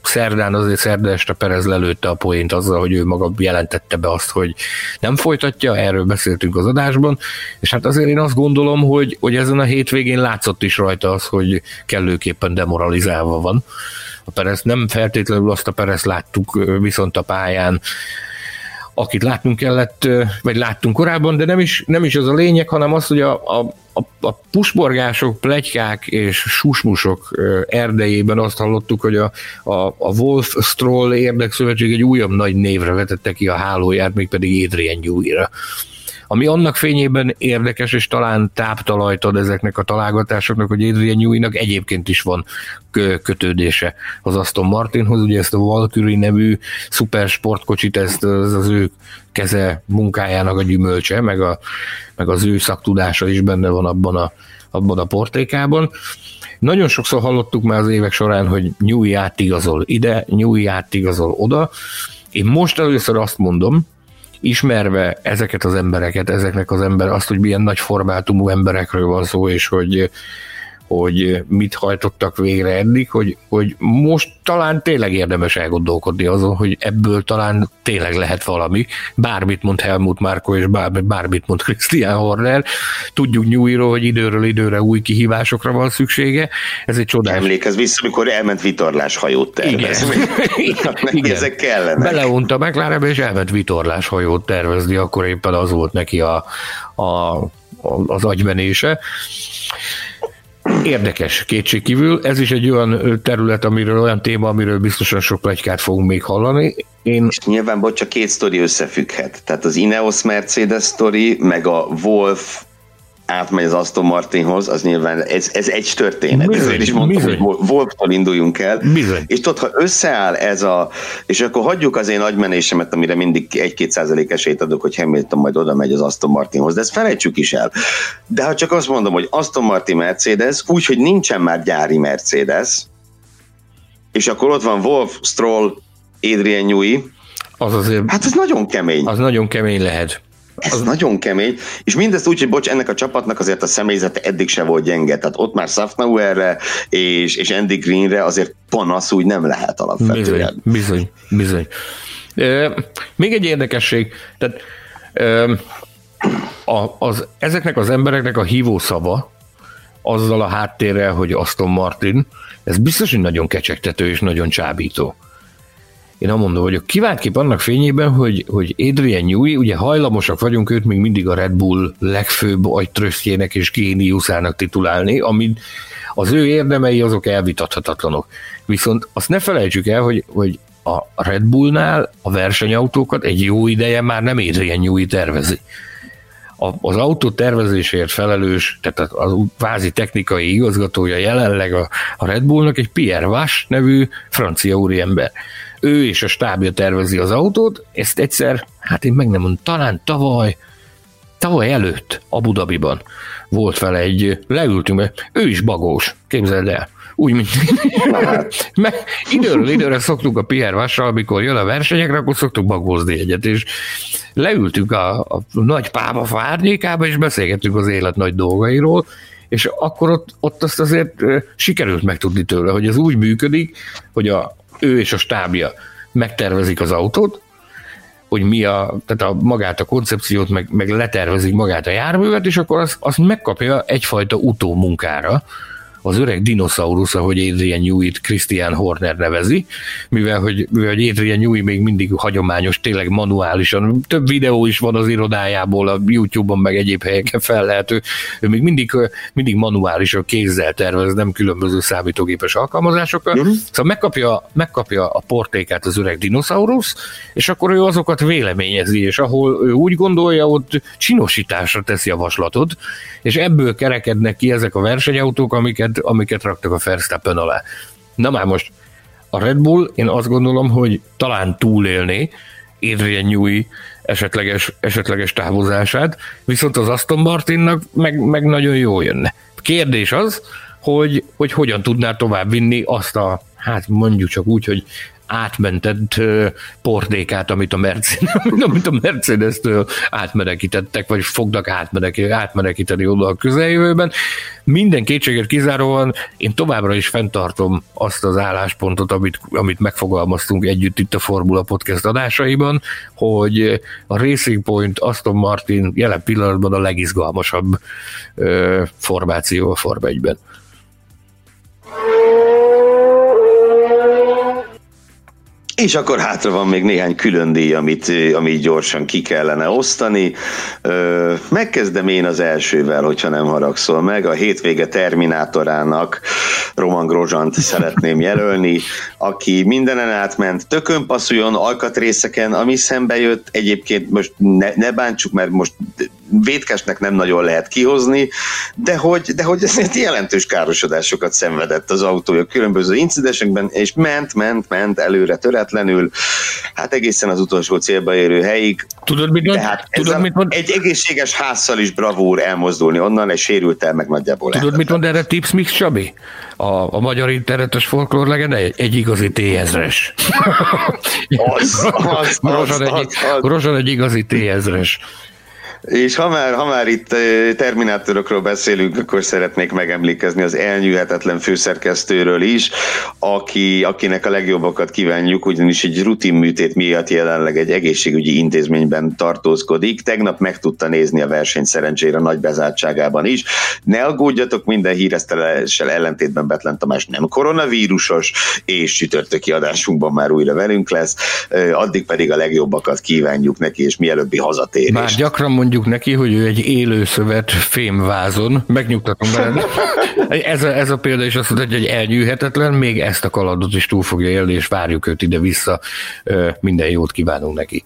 szerdán azért szerda este Perez lelőtte a poént azzal, hogy ő maga jelentette be azt, hogy nem folytatja, erről beszéltünk az adásban, és hát azért én azt gondolom, hogy, hogy ezen a hétvégén látszott is rajta az, hogy kellőképpen demoralizálva van. A Perez nem feltétlenül azt a Perez láttuk viszont a pályán, akit látnunk kellett, vagy láttunk korábban, de nem is, nem is az a lényeg, hanem az, hogy a, a, a, a pusborgások, plegykák és susmusok erdejében azt hallottuk, hogy a, a, a Wolf Stroll érdekszövetség egy újabb nagy névre vetette ki a hálóját, mégpedig Adrian Newey-ra ami annak fényében érdekes, és talán táptalajt ad ezeknek a találgatásoknak, hogy Adrian Newey-nak egyébként is van kötődése az Aston Martinhoz, ugye ezt a Valkyrie nevű szuper sportkocsit, ezt az, az ő keze munkájának a gyümölcse, meg, a, meg az ő szaktudása is benne van abban a, abban a portékában. Nagyon sokszor hallottuk már az évek során, hogy Newey átigazol ide, Newey átigazol oda. Én most először azt mondom, ismerve ezeket az embereket, ezeknek az ember, azt, hogy milyen nagy formátumú emberekről van szó, és hogy hogy mit hajtottak végre eddig, hogy, hogy most talán tényleg érdemes elgondolkodni azon, hogy ebből talán tényleg lehet valami. Bármit mond Helmut Márko, és bármit, bármit mond Christian Horner. Tudjuk nyújról, hogy időről időre új kihívásokra van szüksége. Ez egy csodás. Emlékezz vissza, amikor elment vitorlás hajót tervezni. Igen. Igen. Ezek kellenek. Beleunta McLarenbe, és elment vitorlás hajót tervezni, akkor éppen az volt neki a, a, az agymenése. Érdekes, kétségkívül. Ez is egy olyan terület, amiről, olyan téma, amiről biztosan sok plegykát fogunk még hallani. Én... És nyilván, bocs, csak két sztori összefügghet. Tehát az Ineos Mercedes sztori, meg a Wolf átmegy az Aston Martinhoz, az nyilván ez, ez egy történet. Bizony, Ezért is mondtam, bizony. hogy Wolftól induljunk el. Bizony. És tudod, ha összeáll ez a, és akkor hagyjuk az én agymenésemet, amire mindig 1-2 százalék esélyt adok, hogy Hamilton majd oda megy az Aston Martinhoz, de ezt felejtsük is el. De ha csak azt mondom, hogy Aston Martin Mercedes, úgyhogy nincsen már gyári Mercedes, és akkor ott van Wolf, Stroll, Adrian Newey, az azért, hát ez nagyon kemény. Az nagyon kemény lehet. Ez nagyon kemény, és mindezt úgy, hogy bocs, ennek a csapatnak azért a személyzete eddig se volt gyenge, tehát ott már Safnauerre és, és Andy Greenre azért panasz úgy nem lehet alapvetően. Bizony, bizony, bizony. E, még egy érdekesség, tehát e, a, az, ezeknek az embereknek a hívó szava, azzal a háttérrel, hogy Aston Martin, ez biztos, hogy nagyon kecsegtető és nagyon csábító. Én azt mondom, hogy a kiváltképp annak fényében, hogy, hogy Adrian Newey, ugye hajlamosak vagyunk őt még mindig a Red Bull legfőbb agytrösztjének és géniuszának titulálni, ami az ő érdemei azok elvitathatatlanok. Viszont azt ne felejtsük el, hogy, hogy a Red Bullnál a versenyautókat egy jó ideje már nem Adrian Newey tervezi. Az autó tervezésért felelős, tehát az vázi technikai igazgatója jelenleg a Red Bullnak egy Pierre Vache nevű francia úriember ő és a stábja tervezi az autót, ezt egyszer, hát én meg nem mondom, talán tavaly, tavaly előtt Abu Dhabiban volt vele egy, leültünk be, ő is bagós, képzeld el. Úgy, mint hát. Mert időről időre szoktuk a Pierre Vassal, amikor jön a versenyekre, akkor szoktuk bagózni egyet, és leültünk a, a nagy pába fárnyékába, és beszélgettünk az élet nagy dolgairól, és akkor ott, ott azt azért sikerült megtudni tőle, hogy ez úgy működik, hogy a, ő és a stábja megtervezik az autót, hogy mi a, tehát a, magát a koncepciót, meg, meg letervezik magát a járművet, és akkor azt, azt megkapja egyfajta utómunkára, az öreg dinoszaurusz, ahogy Adrian Newey-t Christian Horner nevezi, mivel hogy, mivel hogy Adrian Newey még mindig hagyományos, tényleg manuálisan, több videó is van az irodájából, a YouTube-on meg egyéb helyeken fel lehet, ő, ő még mindig, mindig manuálisan kézzel tervez, nem különböző számítógépes alkalmazásokkal, uh-huh. szóval megkapja, megkapja a portékát az öreg dinoszaurusz, és akkor ő azokat véleményezi, és ahol ő úgy gondolja, ott csinosításra tesz javaslatot, és ebből kerekednek ki ezek a versenyautók, amiket amiket, amiket raktak a Verstappen alá. Na már most a Red Bull, én azt gondolom, hogy talán túlélné, Adrian Newey esetleges, esetleges távozását, viszont az Aston Martinnak meg, meg nagyon jól jönne. Kérdés az, hogy, hogy hogyan tudná tovább vinni azt a, hát mondjuk csak úgy, hogy átmentett portékát, amit a, Mercedes, amit a Mercedes-től átmenekítettek, vagy fognak átmenekíteni oda a közeljövőben. Minden kétséget kizáróan én továbbra is fenntartom azt az álláspontot, amit, amit megfogalmaztunk együtt itt a Formula Podcast adásaiban, hogy a Racing Point Aston Martin jelen pillanatban a legizgalmasabb ö, formáció a Forma 1-ben. És akkor hátra van még néhány külön díj, amit, amit gyorsan ki kellene osztani. Megkezdem én az elsővel, hogyha nem haragszol meg. A hétvége Terminátorának Roman Grosjant szeretném jelölni, aki mindenen átment, tökön passzoljon alkatrészeken, ami szembe jött, egyébként most ne, ne bántsuk, mert most vétkesnek nem nagyon lehet kihozni, de hogy, de hogy ezért jelentős károsodásokat szenvedett az autója különböző incidensekben, és ment, ment, ment előre töretlenül, hát egészen az utolsó célba érő helyig. Tudod, mit mond? Hát Tudod, mit mond? Egy egészséges házzal is bravúr elmozdulni onnan, és sérült el meg nagyjából. Tudod, mit mond erre Tips Mix Csabi? A, a magyar internetes folklór legende egy, egy igazi T-ezres. Az, az, az, az, egy, az, az. egy igazi T-ezres. És ha már, ha már itt terminátorokról beszélünk, akkor szeretnék megemlékezni az elnyűhetetlen főszerkesztőről is, aki, akinek a legjobbakat kívánjuk, ugyanis egy rutin műtét miatt jelenleg egy egészségügyi intézményben tartózkodik. Tegnap meg tudta nézni a verseny szerencsére nagy bezártságában is. Ne aggódjatok, minden híreszteléssel ellentétben Betlen Tamás nem koronavírusos, és csütörtöki adásunkban már újra velünk lesz. Addig pedig a legjobbakat kívánjuk neki, és mielőbbi hazatérés. Már gyakran mondjuk mondjuk neki, hogy ő egy élő szövet fémvázon, megnyugtatom veled. Ez a, ez a példa is azt mondja, hogy elnyűhetetlen, még ezt a kalandot is túl fogja élni, és várjuk őt ide-vissza. Minden jót kívánunk neki.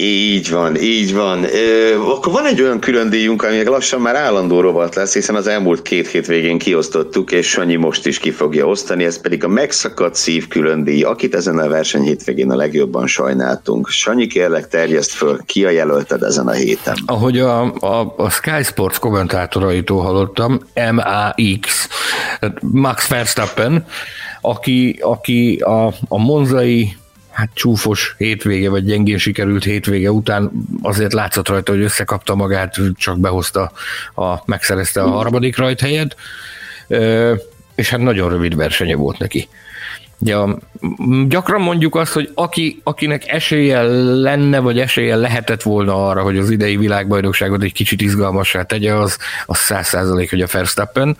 Így van, így van. Ö, akkor van egy olyan külön díjunk, ami lassan már állandó rovat lesz, hiszen az elmúlt két hét végén kiosztottuk, és Sanyi most is ki fogja osztani, ez pedig a megszakadt szív külön díj, akit ezen a verseny hétvégén a legjobban sajnáltunk. Sanyi, kérlek, terjeszt föl, ki a jelölted ezen a héten? Ahogy a, a, a Sky Sports kommentátoraitól hallottam, MAX, Max Verstappen, aki, aki a, a monzai hát csúfos hétvége, vagy gyengén sikerült hétvége után azért látszott rajta, hogy összekapta magát, csak behozta, a, megszerezte a harmadik rajthelyet, és hát nagyon rövid versenye volt neki. Ja, gyakran mondjuk azt, hogy aki, akinek esélye lenne, vagy esélye lehetett volna arra, hogy az idei világbajnokságot egy kicsit izgalmassá tegye, az, az száz százalék, hogy a Verstappen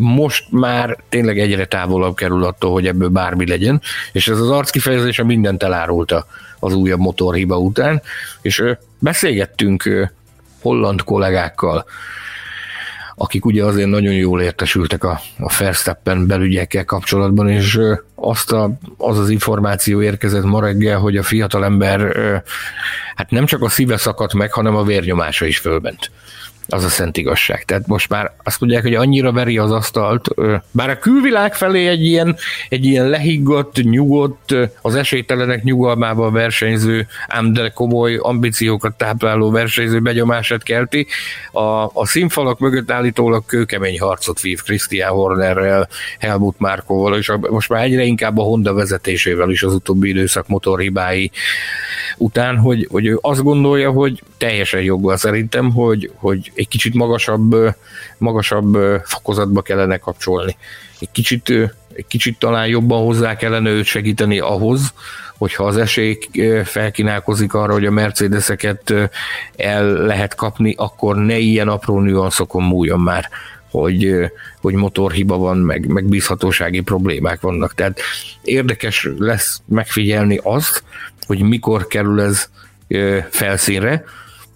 most már tényleg egyre távolabb kerül attól, hogy ebből bármi legyen, és ez az arckifejezése mindent elárulta az újabb motorhiba után, és beszélgettünk holland kollégákkal, akik ugye azért nagyon jól értesültek a, a Verstappen belügyekkel kapcsolatban, és azt a, az az információ érkezett ma reggel, hogy a fiatalember hát nem csak a szíve szakadt meg, hanem a vérnyomása is fölbent az a szent igazság. Tehát most már azt mondják, hogy annyira veri az asztalt, bár a külvilág felé egy ilyen, egy ilyen lehiggott, nyugodt, az esélytelenek nyugalmával versenyző, ám de komoly ambíciókat tápláló versenyző begyomását kelti. A, a színfalak mögött állítólag kőkemény harcot vív Christian Hornerrel, Helmut Márkóval, és a, most már egyre inkább a Honda vezetésével is az utóbbi időszak motorhibái után, hogy, hogy ő azt gondolja, hogy teljesen joggal szerintem, hogy, hogy egy kicsit magasabb, magasabb fokozatba kellene kapcsolni. Egy kicsit, egy kicsit talán jobban hozzá kellene őt segíteni ahhoz, hogyha az esély felkínálkozik arra, hogy a Mercedeseket el lehet kapni, akkor ne ilyen apró nüanszokon múljon már hogy, hogy motorhiba van, meg, meg bízhatósági problémák vannak. Tehát érdekes lesz megfigyelni azt, hogy mikor kerül ez felszínre,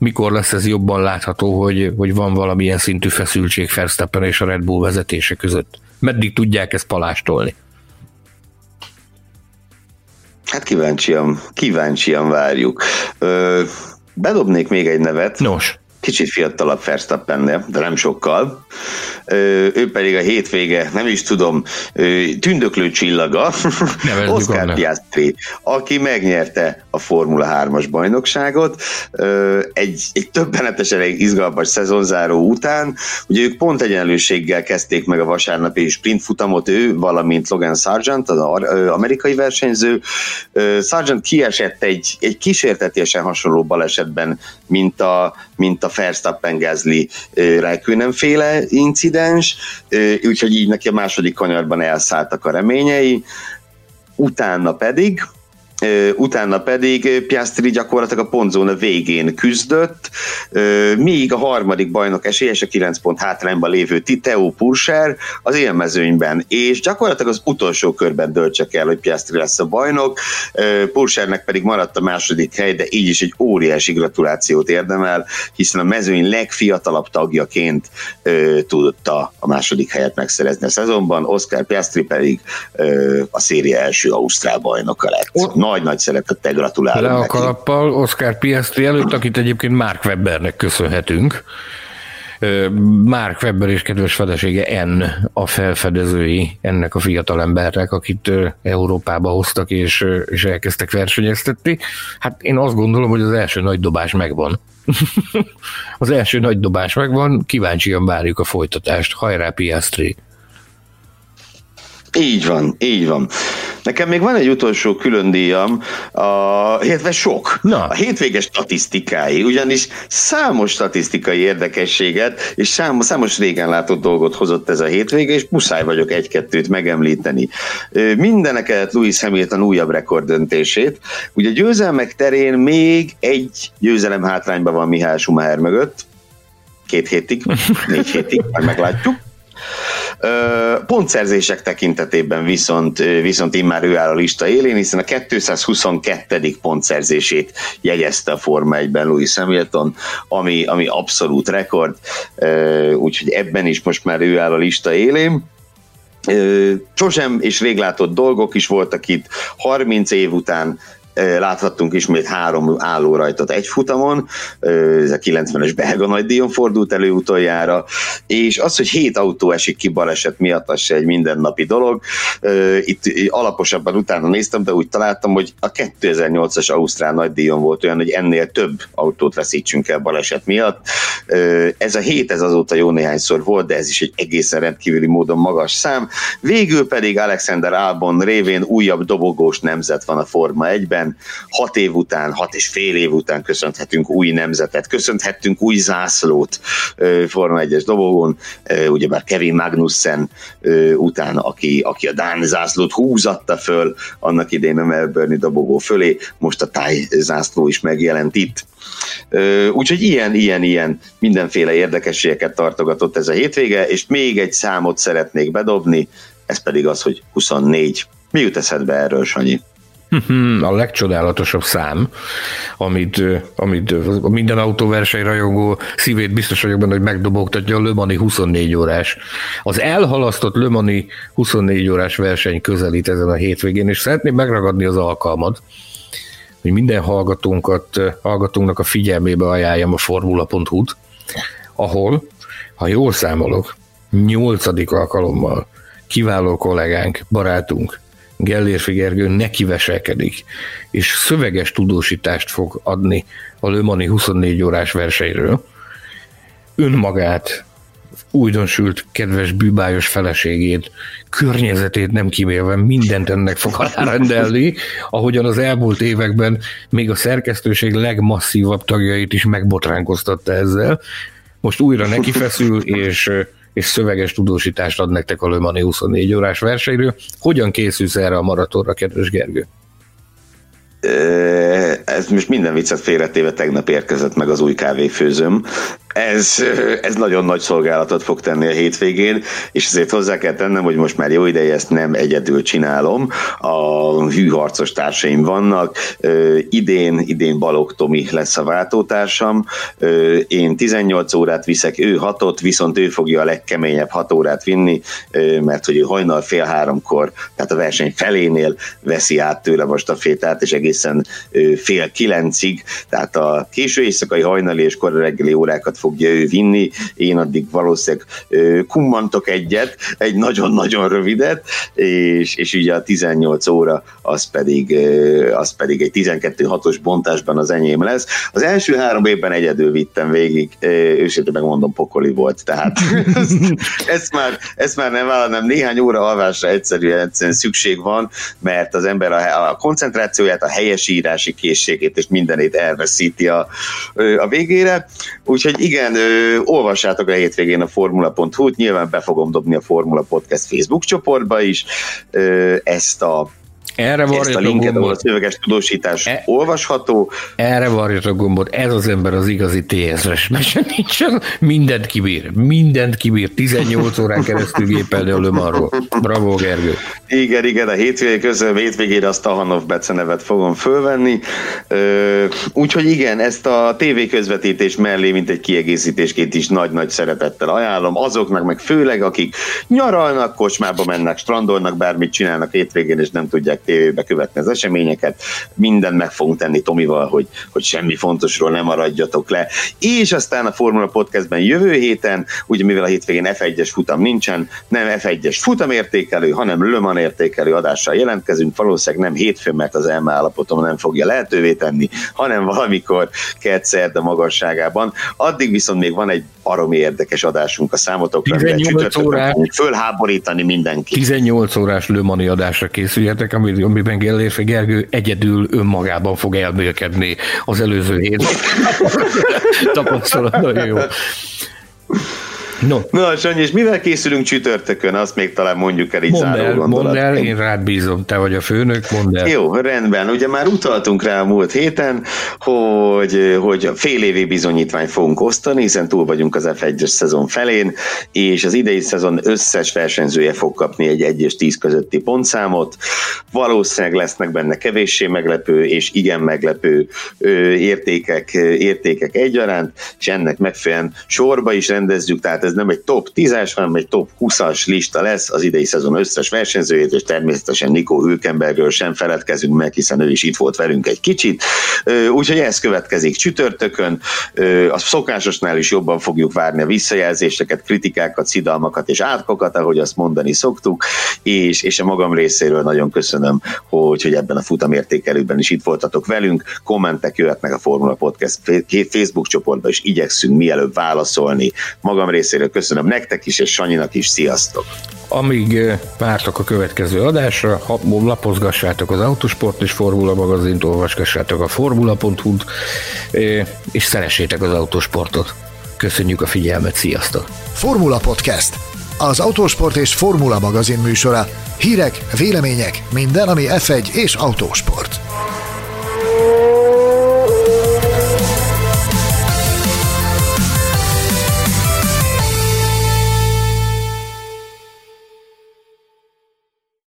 mikor lesz ez jobban látható, hogy, hogy van valamilyen szintű feszültség Verstappen és a Red Bull vezetése között. Meddig tudják ezt palástolni? Hát kíváncsian, kíváncsian várjuk. Ö, bedobnék még egy nevet. Nos. Kicsit fiatalabb Verstappennél, de nem sokkal. Ő pedig a hétvége, nem is tudom, tündöklő csillaga, Oscar Piastri, aki megnyerte a Formula 3-as bajnokságot egy, egy többenetesen egy izgalmas szezonzáró után. Ugye ők pont egyenlőséggel kezdték meg a vasárnapi sprint futamot, ő, valamint Logan Sargent, az amerikai versenyző. Sargent kiesett egy, egy kísértetésen hasonló balesetben, mint a, mint a Verstappen Gasly Räikkönen féle incidens, úgyhogy így neki a második kanyarban elszálltak a reményei. Utána pedig utána pedig Piastri gyakorlatilag a pontzóna végén küzdött, míg a harmadik bajnok esélyes a 9 pont hátrányban lévő Titeo Purser az élmezőnyben, és gyakorlatilag az utolsó körben döltsek el, hogy Piastri lesz a bajnok, Pursernek pedig maradt a második hely, de így is egy óriási gratulációt érdemel, hiszen a mezőny legfiatalabb tagjaként tudta a második helyet megszerezni a szezonban, Oscar Piastri pedig a széria első Ausztrál bajnoka lett. Nagy nagy-nagy szeretettel gratulálok Le a kalappal Oscar Piastri előtt, akit egyébként Mark Webbernek köszönhetünk. Mark Webber és kedves felesége N a felfedezői ennek a fiatal embernek, akit Európába hoztak és, és elkezdtek versenyeztetni. Hát én azt gondolom, hogy az első nagy dobás megvan. az első nagy dobás megvan, kíváncsian várjuk a folytatást. Hajrá Piastri! Így van, így van. Nekem még van egy utolsó külön díjam, a, illetve sok. Na. A hétvége statisztikái, ugyanis számos statisztikai érdekességet és számos, számos régen látott dolgot hozott ez a hétvége, és muszáj vagyok egy-kettőt megemlíteni. Mindeneket Louis Hamilton újabb rekorddöntését. Ugye győzelmek terén még egy győzelem hátrányban van Mihály Schumacher mögött, két hétig, négy hétig, majd meglátjuk. Pontszerzések tekintetében viszont, viszont immár ő áll a lista élén, hiszen a 222. pontszerzését jegyezte a Forma 1-ben Louis Hamilton, ami, ami abszolút rekord, úgyhogy ebben is most már ő áll a lista élén. Sosem és rég látott dolgok is voltak itt, 30 év után láthattunk ismét három álló rajtot egy futamon, ez a 90-es belga nagydíjon fordult elő utoljára, és az, hogy hét autó esik ki baleset miatt, az se egy mindennapi dolog. Itt alaposabban utána néztem, de úgy találtam, hogy a 2008-as Ausztrál nagydíjon volt olyan, hogy ennél több autót veszítsünk el baleset miatt. Ez a hét, ez azóta jó néhányszor volt, de ez is egy egészen rendkívüli módon magas szám. Végül pedig Alexander Albon révén újabb dobogós nemzet van a Forma 1-ben, hiszen hat év után, hat és fél év után köszönhetünk új nemzetet, köszönhettünk új zászlót Forma 1-es dobogón, ugyebár Kevin Magnussen után, aki, aki a Dán zászlót húzatta föl annak idején a Melbourne dobogó fölé, most a táj zászló is megjelent itt. Úgyhogy ilyen, ilyen, ilyen mindenféle érdekességeket tartogatott ez a hétvége, és még egy számot szeretnék bedobni, ez pedig az, hogy 24. Mi jut eszedbe erről, Sanyi? A legcsodálatosabb szám, amit, amit minden autóverseny rajongó szívét biztos vagyok benne, hogy megdobogtatja a Lömani 24 órás. Az elhalasztott Lömani 24 órás verseny közelít ezen a hétvégén, és szeretném megragadni az alkalmat, hogy minden hallgatónkat, hallgatónknak a figyelmébe ajánljam a formula.hu-t, ahol, ha jól számolok, nyolcadik alkalommal kiváló kollégánk, barátunk, Gellérfi Gergő neki veselkedik, és szöveges tudósítást fog adni a Lömani 24 órás versenyről. Önmagát, újdonsült, kedves bűbájos feleségét, környezetét nem kimélve mindent ennek fog alárendelni, ahogyan az elmúlt években még a szerkesztőség legmasszívabb tagjait is megbotránkoztatta ezzel. Most újra neki feszül, és és szöveges tudósítást ad nektek a Le Mani 24 órás versenyről. Hogyan készülsz erre a maratonra, kedves Gergő? ez most minden viccet félretéve tegnap érkezett meg az új kávéfőzőm. Ez, ez nagyon nagy szolgálatot fog tenni a hétvégén, és ezért hozzá kell tennem, hogy most már jó ideje ezt nem egyedül csinálom. A hűharcos társaim vannak. Idén, idén Balog Tomi lesz a váltótársam. Én 18 órát viszek, ő hatot, viszont ő fogja a legkeményebb 6 órát vinni, mert hogy ő hajnal fél háromkor, tehát a verseny felénél veszi át tőle most a fétát, és egészen fél kilencig, tehát a késő éjszakai hajnali és kora reggeli órákat fogja ő vinni, én addig valószínűleg kummantok egyet, egy nagyon-nagyon rövidet, és, és ugye a 18 óra az pedig, az pedig egy 12-6-os bontásban az enyém lesz. Az első három évben egyedül vittem végig, őszintén megmondom, pokoli volt, tehát ezt, már, ezt már nem vállalom, néhány óra alvásra egyszerűen, egyszerűen szükség van, mert az ember a, a koncentrációját, a helyesírási készségét és mindenét elveszíti a, a végére. Úgyhogy igen, ö, olvassátok a hétvégén a formula.hu-t, nyilván be fogom dobni a Formula Podcast Facebook csoportba is ö, ezt a erre Ezt a linket, ahol a szöveges tudósítás e, olvasható. Erre varjat a gombot, ez az ember az igazi mese nincsen, mindent kibír, mindent kibír, 18 órán keresztül gépelni a Lömarról. Bravo, Gergő. Igen, igen, a hétvégé közben, hétvégére a Stahanov Bece nevet fogom fölvenni. Úgyhogy igen, ezt a TV közvetítés mellé, mint egy kiegészítésként is nagy-nagy szeretettel ajánlom azoknak, meg főleg, akik nyaralnak, kocsmába mennek, strandolnak, bármit csinálnak hétvégén, és nem tudják tévébe követni az eseményeket. Mindent meg fogunk tenni Tomival, hogy, hogy semmi fontosról nem maradjatok le. És aztán a Formula Podcastben jövő héten, ugye mivel a hétvégén F1-es futam nincsen, nem F1-es futamértékelő, hanem Le Mans értékelő adással jelentkezünk, valószínűleg nem hétfőn, mert az elme állapotom nem fogja lehetővé tenni, hanem valamikor kett a magasságában. Addig viszont még van egy aromi érdekes adásunk a számotokra, 18 órás, fölháborítani mindenki. 18 órás Lömani adásra készüljetek, ami, amiben Gellérfe Gergő egyedül önmagában fog elmélkedni az előző hét. Tapasztalat nagyon jó. No. Na, Sanyi, és mivel készülünk csütörtökön? Azt még talán mondjuk el így mondd el, mondd el, én rád bízom, te vagy a főnök, mondd el. Jó, rendben. Ugye már utaltunk rá a múlt héten, hogy, hogy fél évi bizonyítványt fogunk osztani, hiszen túl vagyunk az F1-es szezon felén, és az idei szezon összes versenyzője fog kapni egy 1 és 10 közötti pontszámot. Valószínűleg lesznek benne kevéssé meglepő és igen meglepő értékek, értékek egyaránt, és ennek megfelelően sorba is rendezzük, tehát ez nem egy top 10-es, hanem egy top 20-as lista lesz az idei szezon összes versenyzőjét, és természetesen Nico Hülkenbergről sem feledkezünk meg, hiszen ő is itt volt velünk egy kicsit. Úgyhogy ez következik csütörtökön. A szokásosnál is jobban fogjuk várni a visszajelzéseket, kritikákat, szidalmakat és átkokat, ahogy azt mondani szoktuk, és, és a magam részéről nagyon köszönöm, hogy, hogy ebben a futamértékelőben is itt voltatok velünk. Kommentek jöhetnek a Formula Podcast Facebook csoportba, és igyekszünk mielőbb válaszolni. Magam részéről részéről köszönöm nektek is, és Sanyinak is, sziasztok! Amíg vártok a következő adásra, lapozgassátok az Autosport és Formula magazint, olvasgassátok a formula.hu-t, és szeressétek az autosportot. Köszönjük a figyelmet, sziasztok! Formula Podcast, az Autosport és Formula magazin műsora. Hírek, vélemények, minden, ami F1 és autósport.